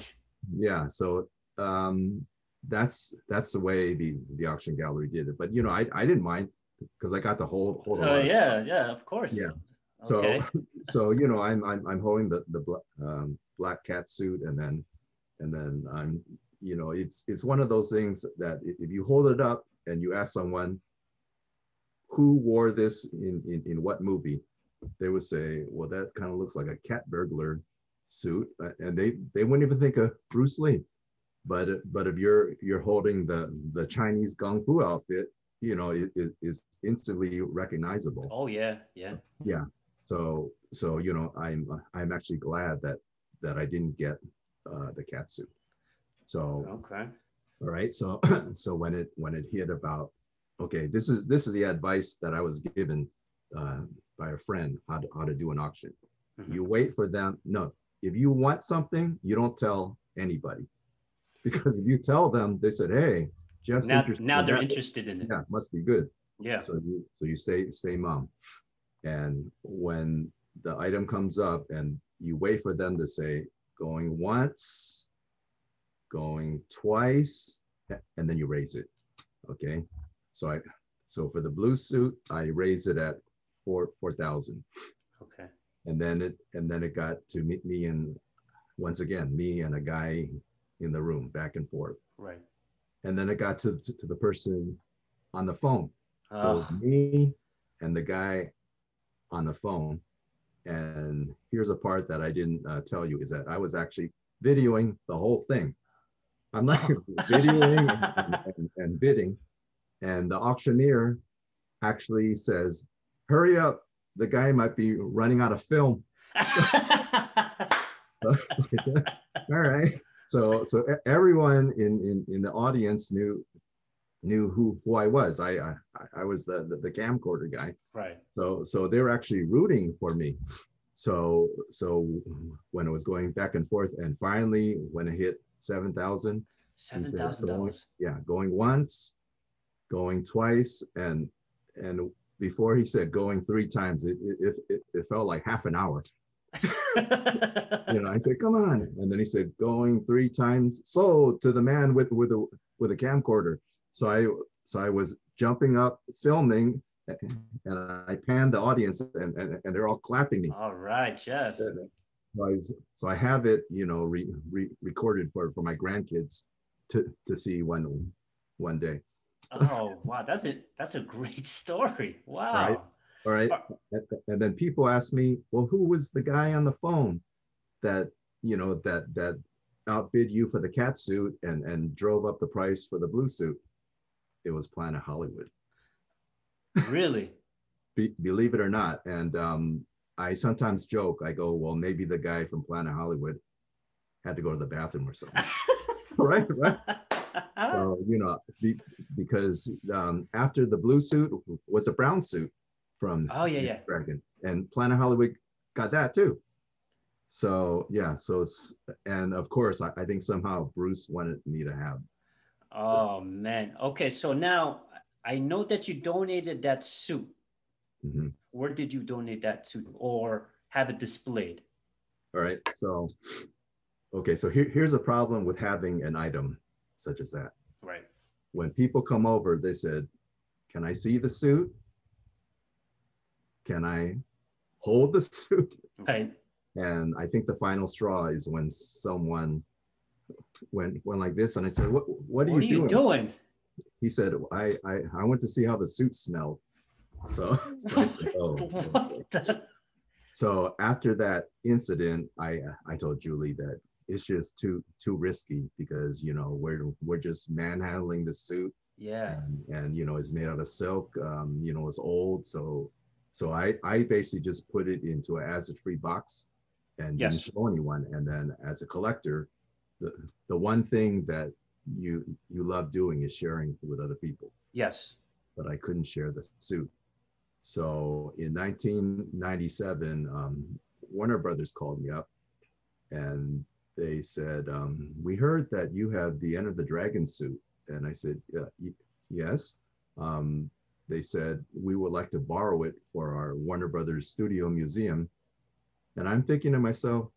yeah so um that's that's the way the the auction gallery did it. But you know, I I didn't mind because I got to hold hold. Uh, yeah, yeah, of course. Yeah. Okay. So so you know, I'm I'm I'm holding the the um, black cat suit, and then and then I'm you know, it's it's one of those things that if you hold it up and you ask someone who wore this in in, in what movie, they would say, well, that kind of looks like a cat burglar suit, uh, and they they wouldn't even think of Bruce Lee but but if you're you're holding the the Chinese kung fu outfit, you know, it, it is instantly recognizable. Oh yeah, yeah, yeah. So so you know, I'm I'm actually glad that that I didn't get uh, the cat suit. So okay, all right. So so when it when it hit about okay, this is this is the advice that I was given uh, by a friend how to how to do an auction. Mm-hmm. You wait for them. No, if you want something, you don't tell anybody because if you tell them, they said, "Hey, Jeff's now, interested." Now they're interested in it. Yeah, must be good. Yeah. So you so you stay stay mum, and when the item comes up, and you wait for them to say going once, going twice, and then you raise it. Okay. So I so for the blue suit, I raised it at four four thousand. Okay. And then it and then it got to meet me and once again me and a guy in the room back and forth. Right. And then it got to, to, to the person on the phone. So me and the guy on the phone. And here's a part that I didn't uh, tell you is that I was actually videoing the whole thing. I'm like videoing and, and, and bidding. And the auctioneer actually says, hurry up. The guy might be running out of film. All right so so everyone in, in in the audience knew knew who who I was. I I, I was the, the, the camcorder guy. Right. So so they were actually rooting for me. So so when it was going back and forth, and finally when it hit seven thousand, seven thousand dollars. Yeah, going once, going twice, and and before he said going three times, it it, it, it felt like half an hour you know, I said, "Come on!" And then he said, "Going three times." So to the man with with a with a camcorder. So I so I was jumping up, filming, and I panned the audience, and and, and they're all clapping me. All right, Jeff. So I, so I have it, you know, re, re, recorded for for my grandkids to to see one one day. Oh wow, that's a that's a great story. Wow. Right? All right. And then people ask me, well, who was the guy on the phone that, you know, that that outbid you for the cat suit and and drove up the price for the blue suit? It was Planet Hollywood. Really? Be, believe it or not. And um, I sometimes joke, I go, well, maybe the guy from Planet Hollywood had to go to the bathroom or something. right, right. So, you know, be, because um, after the blue suit was a brown suit from oh yeah yeah. Dragon and planet hollywood got that too. So yeah so and of course i, I think somehow bruce wanted me to have oh this. man. Okay so now i know that you donated that suit. Mm-hmm. where did you donate that suit or have it displayed? All right so okay so here, here's a problem with having an item such as that right when people come over they said can i see the suit can I hold the suit? Right. And I think the final straw is when someone went went like this, and I said, "What what are, what you, are doing? you doing?" He said, I, "I I went to see how the suit smelled." So, so I said, "Oh." So after that incident, I I told Julie that it's just too too risky because you know we're we're just manhandling the suit yeah and, and, you know it's made out of silk um you know it's old so so I, I basically just put it into an acid-free box and yes. didn't show anyone. And then as a collector, the, the one thing that you you love doing is sharing with other people. Yes. But I couldn't share the suit. So in 1997, um, Warner Brothers called me up and they said, um, we heard that you have the Enter the Dragon suit. And I said, yeah, yes. Um, they said, we would like to borrow it for our Warner Brothers Studio Museum. And I'm thinking to myself,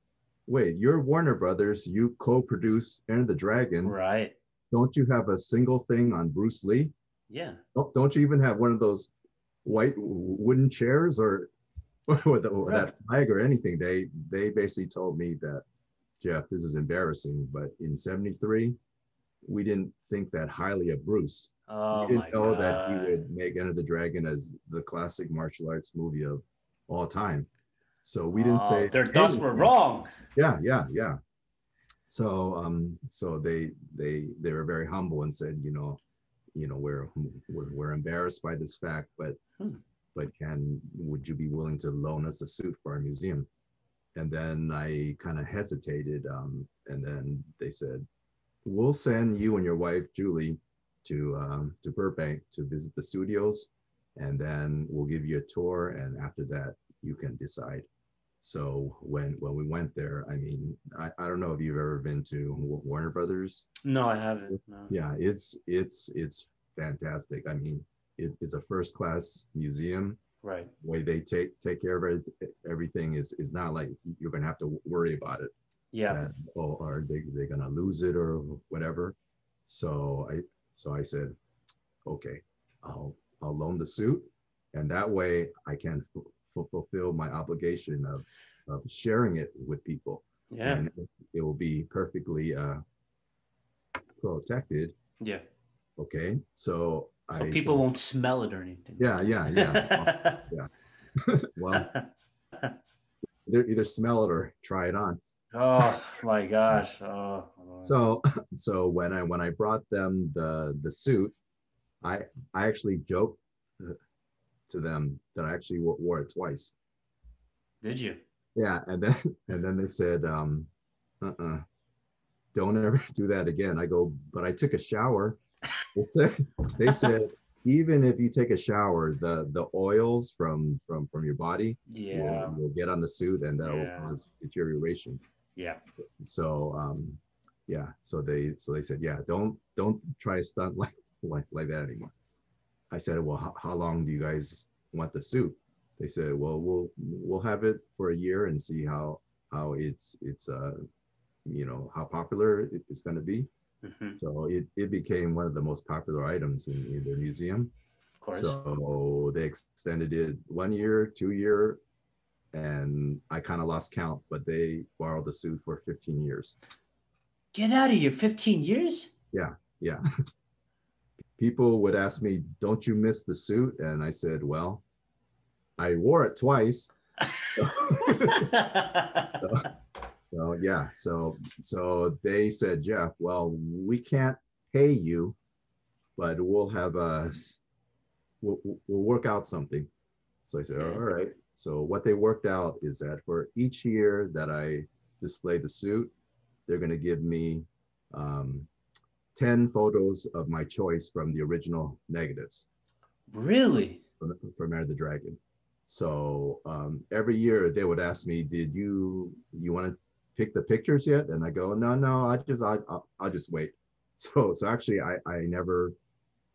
wait, you're Warner Brothers, you co-produce Enter the Dragon. Right. Don't you have a single thing on Bruce Lee? Yeah. Don't, don't you even have one of those white wooden chairs or, or, the, or right. that flag or anything? They they basically told me that, Jeff, this is embarrassing, but in 73, we didn't think that highly of Bruce. Oh we didn't know God. that he would make Enter the Dragon as the classic martial arts movie of all time. So we didn't oh, say their thoughts were wrong. Yeah, yeah, yeah. So um, so they they they were very humble and said, you know, you know, we're we're, we're embarrassed by this fact, but hmm. but can would you be willing to loan us a suit for our museum? And then I kind of hesitated, um, and then they said, we'll send you and your wife Julie to um, to Burbank to visit the studios, and then we'll give you a tour. And after that, you can decide. So when when we went there, I mean, I, I don't know if you've ever been to Warner Brothers. No, I haven't. No. Yeah, it's it's it's fantastic. I mean, it, it's a first class museum. Right. The way they take take care of everything is is not like you're gonna have to worry about it. Yeah. That, oh, are they they gonna lose it or whatever? So I so I said, okay, I'll I'll loan the suit, and that way I can f- fulfill my obligation of of sharing it with people. Yeah. And it will be perfectly uh, protected. Yeah. Okay. So so I people said, won't smell it or anything. Yeah, yeah, yeah. well, yeah. well, either either smell it or try it on oh my gosh. Oh, So so when I when I brought them the the suit, I I actually joked to them that I actually wore it twice. Did you? Yeah, and then and then they said, um, uh-uh, don't ever do that again. I go, but I took a shower. They said even if you take a shower, the the oils from from from your body yeah will, will get on the suit and that'll cause deterioration. Yeah. So um, yeah. So they so they said, yeah, don't don't try to stunt like like like that anymore. I said, well, how, how long do you guys want the suit? They said, well, we'll we'll have it for a year and see how how it's it's uh you know how popular it's going to be. Mm-hmm. So it, it became one of the most popular items in, in the museum. Of course. So they extended it one year, two year, and I kind of lost count, but they borrowed the suit for 15 years. Get out of here, 15 years? Yeah, yeah. People would ask me, Don't you miss the suit? And I said, Well, I wore it twice. so, so, yeah, so so they said, Jeff, well, we can't pay you, but we'll have a we'll, we'll work out something. So I said, all right. So what they worked out is that for each year that I display the suit, they're going to give me um, 10 photos of my choice from the original negatives. Really? From, from Enter the Dragon. So um, every year they would ask me, "Did you you want to pick the pictures yet?" And I go, "No, no, I just I I'll, I'll just wait." So so actually I I never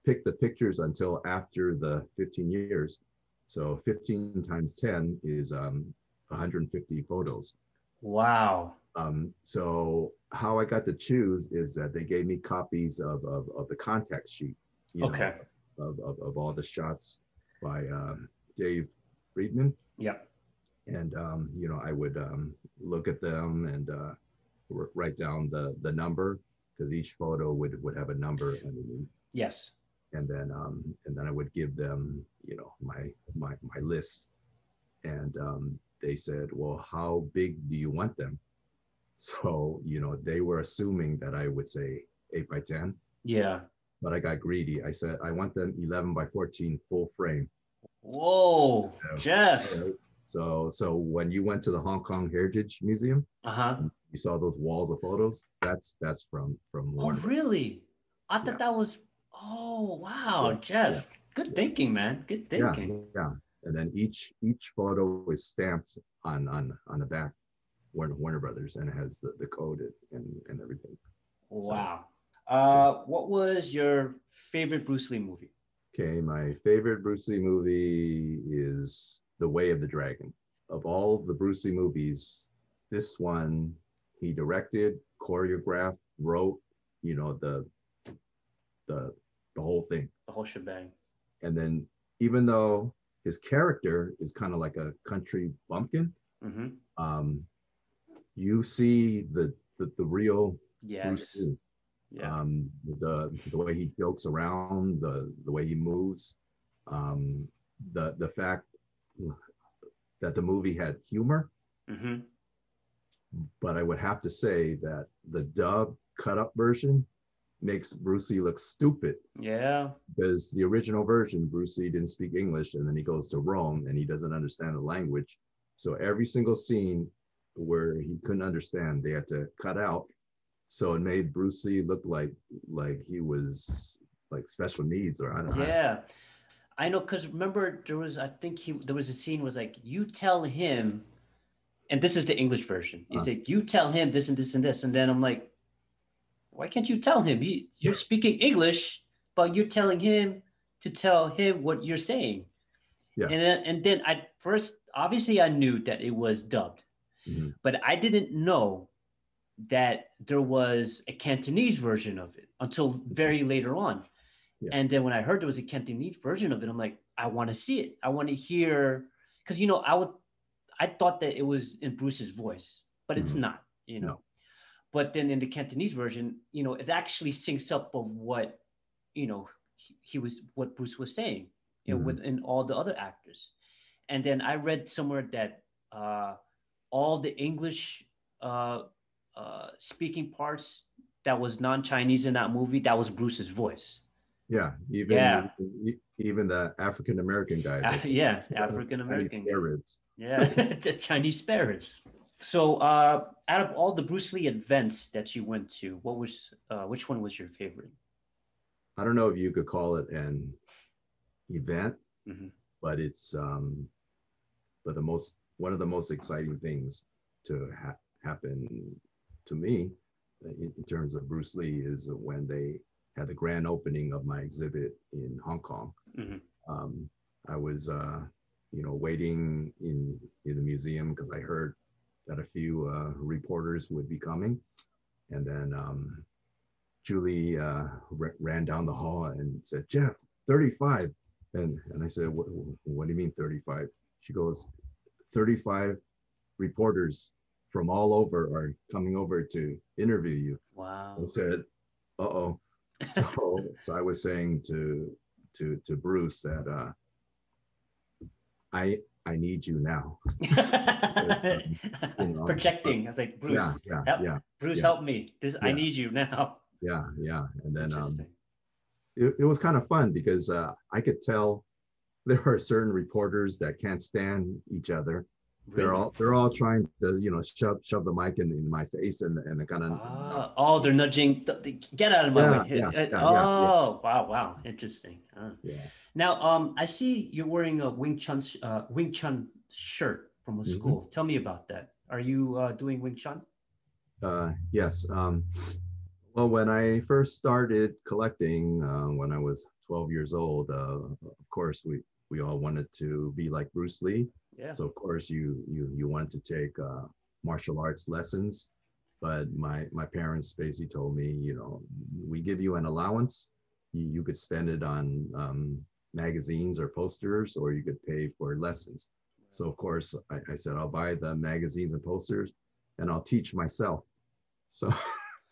picked the pictures until after the 15 years. So 15 times 10 is um, 150 photos. Wow. Um, so how I got to choose is that they gave me copies of, of, of the contact sheet. okay. Know, of, of, of, all the shots by um, Dave Friedman. Yeah. And, um, you know, I would um, look at them and uh, write down the, the number because each photo would, would have a number underneath. Yes. And then, um, and then I would give them, you know, my, my, my list. And um, they said, well, how big do you want them? So, you know, they were assuming that I would say eight by 10. Yeah. But I got greedy. I said, I want them 11 by 14 full frame. Whoa, Jeff. So, so so when you went to the Hong Kong Heritage Museum, uh-huh. you saw those walls of photos. That's that's from from. Oh, really? I thought yeah. that was. Oh, wow, yeah. Jeff. Yeah. Good thinking, man. Good thinking. Yeah, yeah. And then each each photo is stamped on on on the back, Warner Warner Brothers, and it has the, the code and and everything. Wow. So, uh, what was your favorite Bruce Lee movie? Okay, my favorite Bruce Lee movie is The Way of the Dragon. Of all the Bruce Lee movies, this one he directed, choreographed, wrote, you know, the the the whole thing. The whole shebang. And then even though his character is kind of like a country bumpkin, mm-hmm. um, you see the the, the real yes. Bruce Lee yeah. um, the the way he jokes around, the the way he moves, um, the the fact that the movie had humor. Mm-hmm. But I would have to say that the dub cut up version makes Bruce Lee look stupid. Yeah. Because the original version, Bruce Lee didn't speak English, and then he goes to Rome and he doesn't understand the language. So every single scene where he couldn't understand, they had to cut out so it made Bruce Lee look like like he was like special needs or I don't know. Yeah. I know because remember there was I think he there was a scene was like you tell him and this is the English version. He uh, said you tell him this and this and this and then I'm like why can't you tell him? He, you're speaking English, but you're telling him to tell him what you're saying. Yeah. And then, and then I first obviously I knew that it was dubbed, mm-hmm. but I didn't know that there was a Cantonese version of it until very later on. Yeah. And then when I heard there was a Cantonese version of it, I'm like, I want to see it. I want to hear because you know I would I thought that it was in Bruce's voice, but it's mm-hmm. not, you know. No. But then in the Cantonese version, you know, it actually syncs up of what, you know, he, he was what Bruce was saying, you know, mm-hmm. within all the other actors. And then I read somewhere that uh, all the English uh, uh, speaking parts that was non-Chinese in that movie, that was Bruce's voice. Yeah, even yeah. even the African American guy. Uh, yeah, African American. Yeah, Chinese spare ribs. So, uh, out of all the Bruce Lee events that you went to, what was uh, which one was your favorite? I don't know if you could call it an event, mm-hmm. but it's um, but the most one of the most exciting things to ha- happen to me in, in terms of Bruce Lee is when they had the grand opening of my exhibit in Hong Kong. Mm-hmm. Um, I was, uh, you know, waiting in in the museum because I heard that a few uh, reporters would be coming, and then um, Julie uh, r- ran down the hall and said, "Jeff, 35," and and I said, "What, what do you mean 35?" She goes, 35 reporters from all over are coming over to interview you. Wow. So I said, uh oh. So, so I was saying to to to Bruce that uh, I I need you now. um, you know, Projecting. I was like, Bruce, yeah, yeah, help, yeah, Bruce, yeah. help me. This I need you now. Yeah, yeah. And then um, it, it was kind of fun because uh, I could tell there are certain reporters that can't stand each other. They're all they're all trying to you know shove shove the mic in, in my face and and kind of uh, oh they're nudging get out of my yeah, way. Yeah, yeah, oh wow wow. Interesting. Uh. yeah. Now um I see you're wearing a Wing Chun uh, Wing Chun shirt from a mm-hmm. school. Mm-hmm. tell me about that. Are you uh, doing Wing Chun? Uh yes um well, when I first started collecting, uh, when I was 12 years old, uh, of course, we, we all wanted to be like Bruce Lee. Yeah. So of course, you you you wanted to take uh, martial arts lessons, but my my parents basically told me, you know, we give you an allowance, you, you could spend it on um, magazines or posters, or you could pay for lessons. So of course, I, I said I'll buy the magazines and posters, and I'll teach myself. So.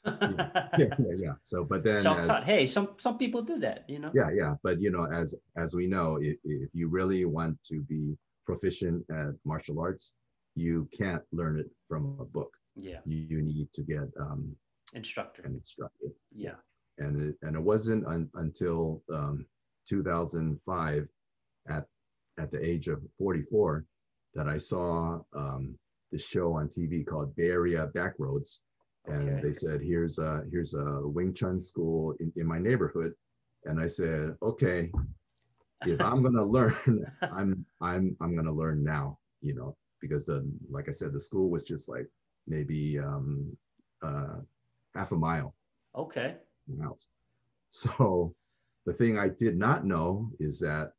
yeah, yeah, yeah. So, but then self-taught. As, hey, some some people do that, you know. Yeah, yeah. But you know, as as we know, if, if you really want to be proficient at martial arts, you can't learn it from a book. Yeah. You, you need to get um, instructor. An instructor. Yeah. And it, and it wasn't un, until um, 2005, at at the age of 44, that I saw um, the show on TV called Bay Area Backroads and okay. they said, "Here's a here's a Wing Chun school in, in my neighborhood," and I said, "Okay, if I'm gonna learn, I'm I'm I'm gonna learn now, you know, because the like I said, the school was just like maybe um, uh, half a mile. Okay. House. So the thing I did not know is that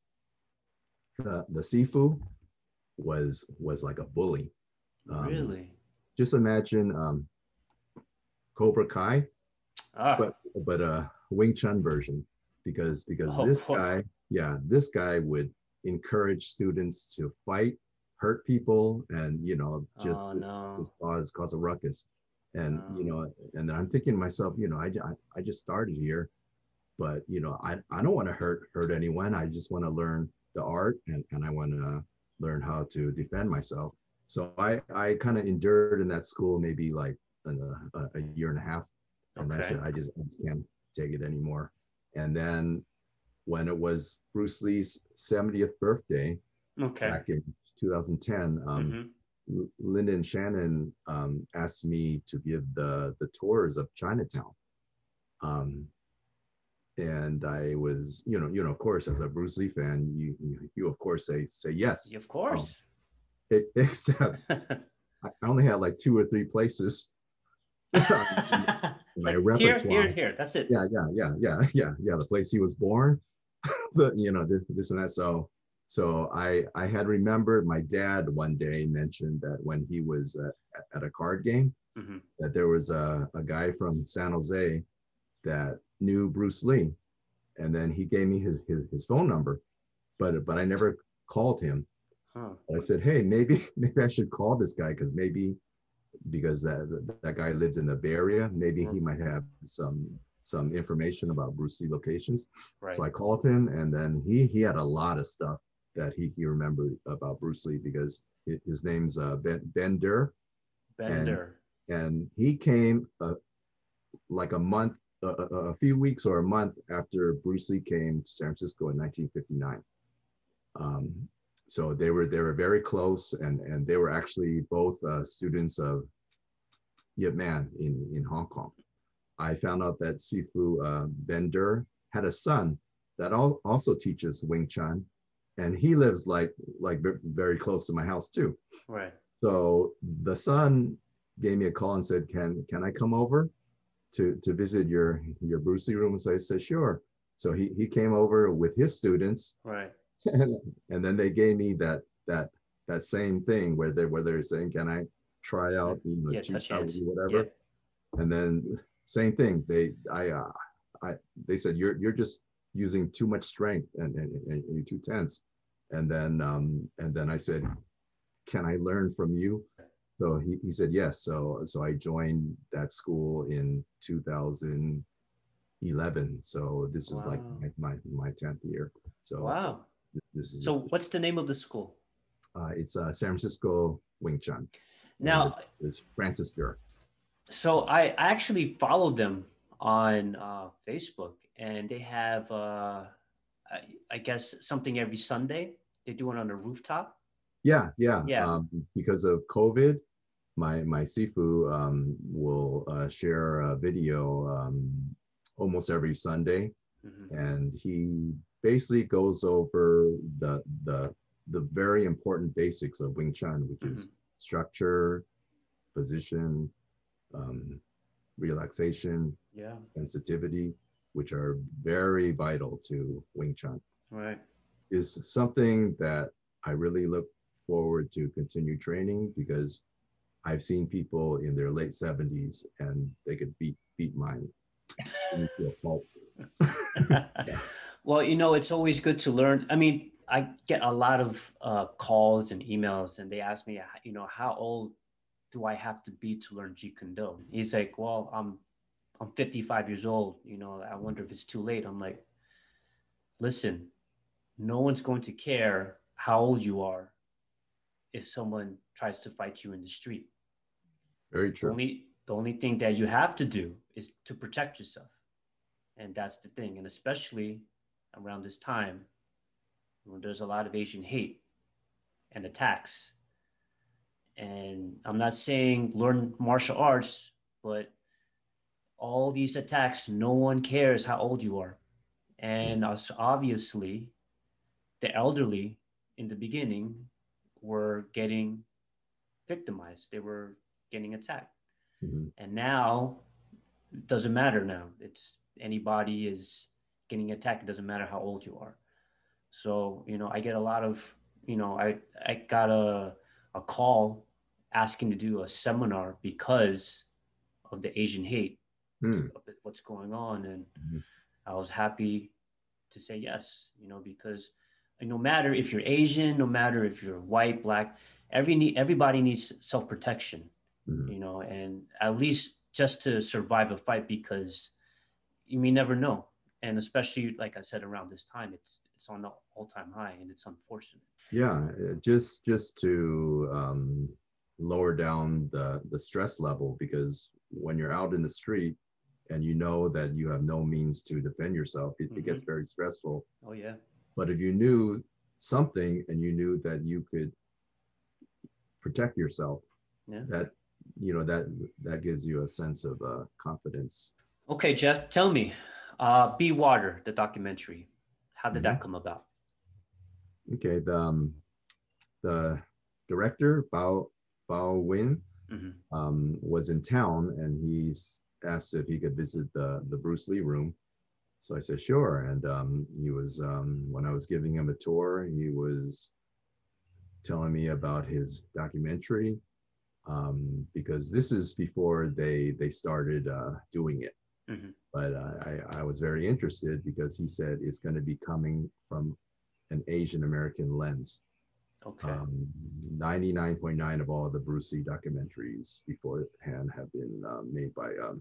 the the sifu was was like a bully. Um, really? Just imagine um, Cobra Kai, ah. but but a Wing Chun version because because oh, this boy. guy, yeah, this guy would encourage students to fight, hurt people, and you know just, oh, no. just cause cause a ruckus. And you know, and I'm thinking to myself, you know, I, I, I just started here, but you know, I, I don't want to hurt hurt anyone. I just want to learn the art and, and I want to learn how to defend myself. So I, I kind of endured in that school maybe like a, uh, a, year and a half. And okay. I said, I just, I just can't take it anymore. And then when it was Bruce Lee's 70th birthday, okay. back in 2010, um, mm-hmm. Lyndon Shannon um, asked me to give the the tours of Chinatown. Um, and I was, you know, you know, of course, as a Bruce Lee fan, you you, you of course say say yes. Of course. Um, except I only had like two or three places my like repertoire. Here, here, here. That's it. Yeah, yeah, yeah, yeah, yeah, yeah. The place he was born, the you know this, this and that. So, so I I had remembered my dad one day mentioned that when he was uh, at a card game, mm-hmm. that there was a a guy from San Jose that knew Bruce Lee, and then he gave me his his, his phone number, but but I never called him. Huh. I said, hey, maybe maybe I should call this guy because maybe because that that guy lived in the Bay Area. Maybe he might have some some information about Bruce Lee locations. Right. So I called him, and then he he had a lot of stuff that he he remembered about Bruce Lee because his name's uh, Ben Ben Der. Bender. And, and he came uh, like a month, uh, a few weeks or a month after Bruce Lee came to San Francisco in 1959. Um, so they were they were very close, and and they were actually both uh, students of Yip Man in in Hong Kong. I found out that Sifu uh, Ben Der had a son that al- also teaches Wing Chun, and he lives like like very close to my house too. Right. So the son gave me a call and said, "Can can I come over to to visit your your Bruce Lee room?" So I said, "Sure." So he he came over with his students. Right. and then they gave me that that that same thing where they where they're saying, "Can I try out you know, yeah, whatever?" Yeah. And then same thing. They I uh, I they said you're you're just using too much strength and, and, and you're too tense. And then um and then I said, can I learn from you? So he, he said yes. So so I joined that school in 2011. So this is wow. like my, my my 10th year. So wow. So this is so what's the name of the school? Uh, it's uh, San Francisco Wing Chun. Now it's Francis Der. So I actually followed them on uh, Facebook, and they have, uh, I, I, guess, something every Sunday. They do it on a rooftop. Yeah, yeah, yeah. Um, because of COVID, my my sifu um, will uh, share a video um, almost every Sunday, mm-hmm. and he basically goes over the the the very important basics of Wing Chun, which mm-hmm. is structure, position, um, relaxation, yeah. sensitivity, which are very vital to Wing Chun. Right. Is something that I really look forward to continue training because I've seen people in their late 70s and they could beat beat mine. well, you know, it's always good to learn. I mean, I get a lot of uh, calls and emails, and they ask me, you know, how old do I have to be to learn Jeet Kune Do? He's like, well, I'm I'm 55 years old. You know, I wonder if it's too late. I'm like, listen, no one's going to care how old you are if someone tries to fight you in the street. Very true. The only, the only thing that you have to do is to protect yourself. And that's the thing. And especially around this time when there's a lot of Asian hate and attacks and I'm not saying learn martial arts, but all these attacks, no one cares how old you are. And obviously, the elderly in the beginning were getting victimized, they were getting attacked. Mm-hmm. And now, it doesn't matter now. It's anybody is getting attacked, it doesn't matter how old you are. So, you know, I get a lot of, you know, I, I got a, a call asking to do a seminar because of the Asian hate, mm. what's going on. And mm-hmm. I was happy to say yes, you know, because no matter if you're Asian, no matter if you're white, black, every everybody needs self protection, mm-hmm. you know, and at least just to survive a fight because you may never know. And especially, like I said, around this time, it's it's on the all time high, and it's unfortunate. Yeah, just just to um, lower down the the stress level because when you're out in the street and you know that you have no means to defend yourself it, mm-hmm. it gets mm-hmm. very stressful oh yeah but if you knew something and you knew that you could protect yourself yeah. that you know that that gives you a sense of uh, confidence okay jeff tell me uh be water the documentary how did mm-hmm. that come about okay the um, the director bao Bao Nguyen mm-hmm. um, was in town and he asked if he could visit the, the Bruce Lee room. So I said, sure. And um, he was, um, when I was giving him a tour, he was telling me about his documentary um, because this is before they, they started uh, doing it. Mm-hmm. But uh, I, I was very interested because he said it's going to be coming from an Asian American lens. Okay. Um, 99.9 of all the Bruce Lee documentaries beforehand have been um, made by um,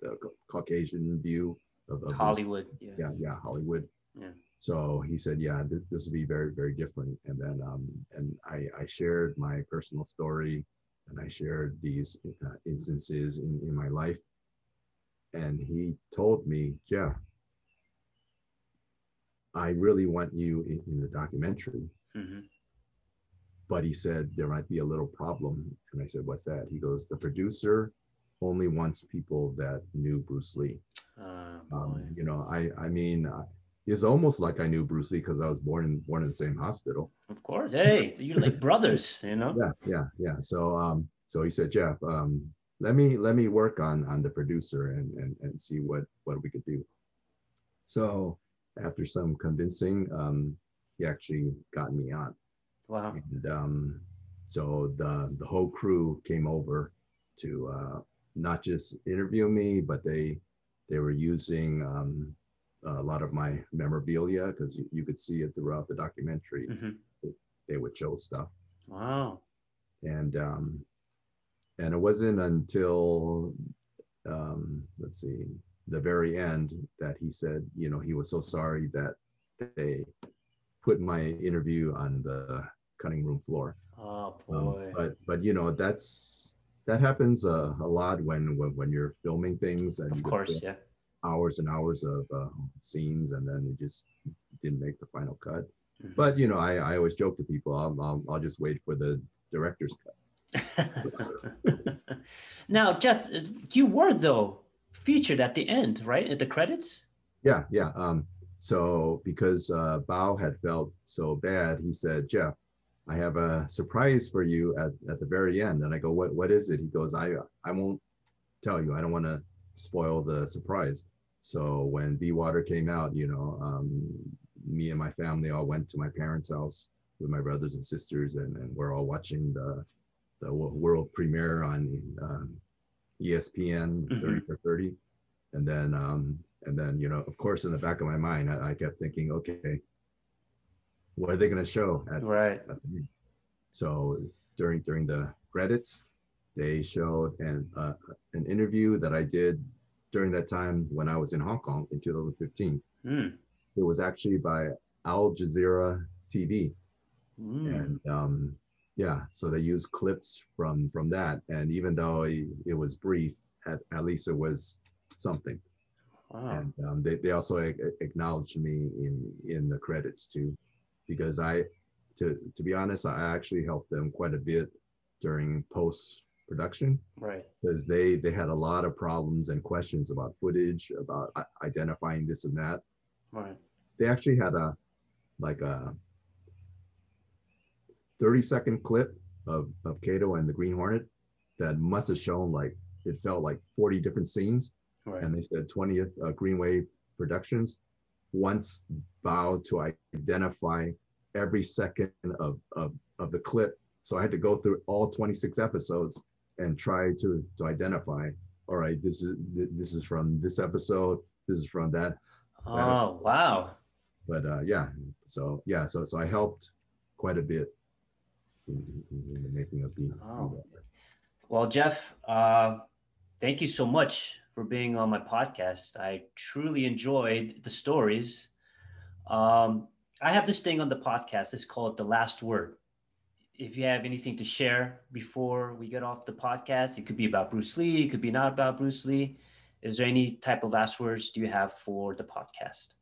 the Caucasian view of, of Hollywood. Yeah. yeah, yeah, Hollywood. Yeah. So he said, yeah, th- this will be very, very different. And then, um, and I, I shared my personal story and I shared these uh, instances in, in my life. And he told me, Jeff, I really want you in, in the documentary. Mm-hmm but he said there might be a little problem. And I said, what's that? He goes, the producer only wants people that knew Bruce Lee. Uh, um, you know, I, I mean, uh, it's almost like I knew Bruce Lee because I was born in born in the same hospital. Of course, hey, you're like brothers, you know. Yeah, yeah, yeah. So, um, so he said, Jeff, um, let me let me work on on the producer and and and see what what we could do. So after some convincing, um, he actually got me on. Wow. And um, so the the whole crew came over to uh, not just interview me, but they they were using um, a lot of my memorabilia because you, you, could see it throughout the documentary. Mm-hmm. They, they, would show stuff. Wow. and um, and it wasn't until um, let's see the very end that he said, you know, he was so sorry that they put my interview on the cutting room floor. Oh Um, boy. but but you know that's that happens uh, a lot when, when when you're filming things and of course, yeah. hours and hours of uh, scenes and then it just didn't make the final cut. Mhm. But you know, I, I always joke to people, I'll, I'll I'll just wait for the director's cut. now, Jeff, you were though featured at the end, right? At the credits? Yeah, yeah. Um, so because uh, Bao had felt so bad, he said, Jeff, I have a surprise for you at, at the very end. And I go, what what is it? He goes, I I won't tell you. I don't want to spoil the surprise. So when Be Water came out, you know, um, me and my family all went to my parents' house with my brothers and sisters, and, and we're all watching the the world premiere on um, ESPN Mhm. 30 for 30. And then um, and then you know, of course, in the back of my mind, I, I kept thinking, okay, what are they going to show at Right. so during during the credits, they showed an uh, an interview that I did during that time when I was in Hong Kong in 2015. Mm. It was actually by Al Jazeera TV, Mm. and um, yeah, so they used clips from from that. And even though it, it was brief, at, at least it was something. Wow. And um, they, they also a- acknowledged me in in the credits too, because I, to to be honest, I actually helped them quite a bit during post production Right. because they they had a lot of problems and questions about footage, about identifying this and that. Right. They actually had a like a 30 second clip of of Kato and the Green Hornet that must have shown like it felt like 40 different scenes Right. and they said 20th uh, Greenway Productions wants vowed to identify every second of, of, of the clip. So I had to go through all 26 episodes and try to, to identify, all right, this is, this is from this episode, this is from that. oh, wow. But uh, yeah, so yeah, so, so I helped quite a bit in, in- in the making of the, Oh. Well, Jeff, uh, thank you so much for being on my podcast. I truly enjoyed the stories. Um, I have this thing on the podcast. It's called The Last Word. If you have anything to share before we get off the podcast, it could be about Bruce Lee, it could be not about Bruce Lee. Is there any type of last words do you have for the podcast?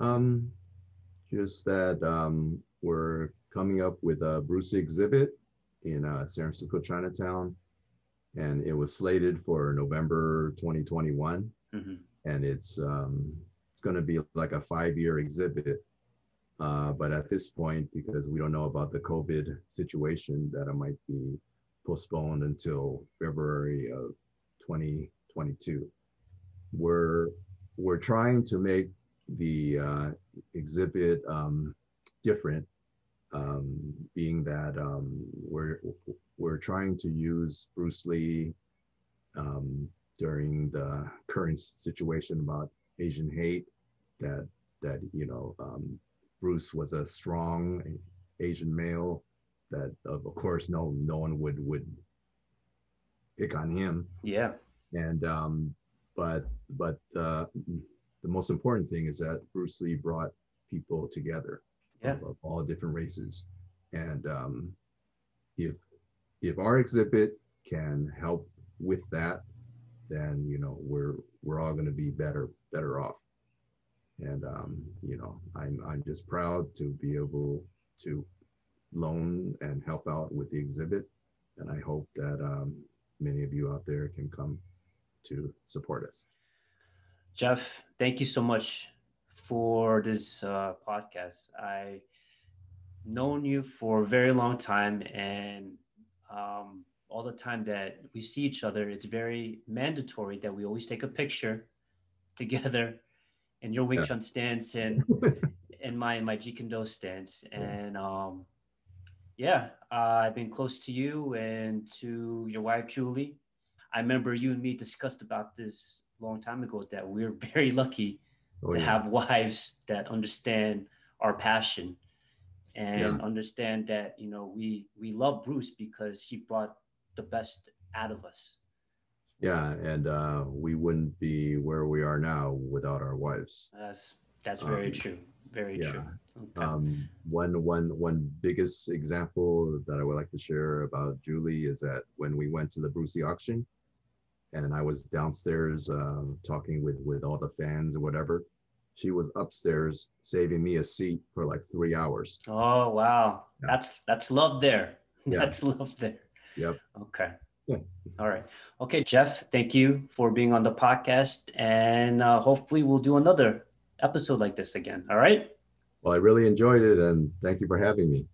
Um, just that um, we're coming up with a Bruce exhibit in uh, San Francisco Chinatown, and it was slated for November 2021, Mhm. and it's um, it's going to be like a five-year exhibit. Uh, but at this point, because we don't know about the COVID situation, that it might be postponed until February of 2022. We're we're trying to make the uh, exhibit um, different, um, being that um, we're we're trying to use Bruce Lee um, during the current situation about Asian hate. That that you know um, Bruce was a strong Asian male. That of course no no one would would pick on him Yeah. and um, but but uh, the most important thing is that Bruce Lee brought people together Yeah. of, of all different races, and um, if if our exhibit can help with that, then you know we're we're all going to be better better off. And um, you know I'm I'm just proud to be able to loan and help out with the exhibit, and I hope that um, many of you out there can come to support us. Jeff, thank you so much for this uh, podcast. I known you for a very long time, and um, all the time that we see each other, it's very mandatory that we always take a picture together in your Wing Yeah. Chun stance and in my my Jeet Do stance. And um, yeah, uh, I've been close to you and to your wife Julie. I remember you and me discussed about this a long time ago that we're very lucky Oh, to yeah. have wives that understand our passion and yeah. understand that you know we we love Bruce because she brought the best out of us. Yeah, and uh, we wouldn't be where we are now without our wives. That's that's very um, true. Very yeah. true. Okay. Um, one one one biggest example that I would like to share about Julie is that when we went to the Brucey auction, and I was downstairs uh, talking with with all the fans and whatever, she was upstairs saving me a seat for like three hours. Oh wow, yeah. that's that's love there. Yeah. That's love there. Yep. Okay. Yeah. All right. Okay, Jeff. Thank you for being on the podcast, and uh, hopefully we'll do another episode like this again. All right. Well, I really enjoyed it, and thank you for having me.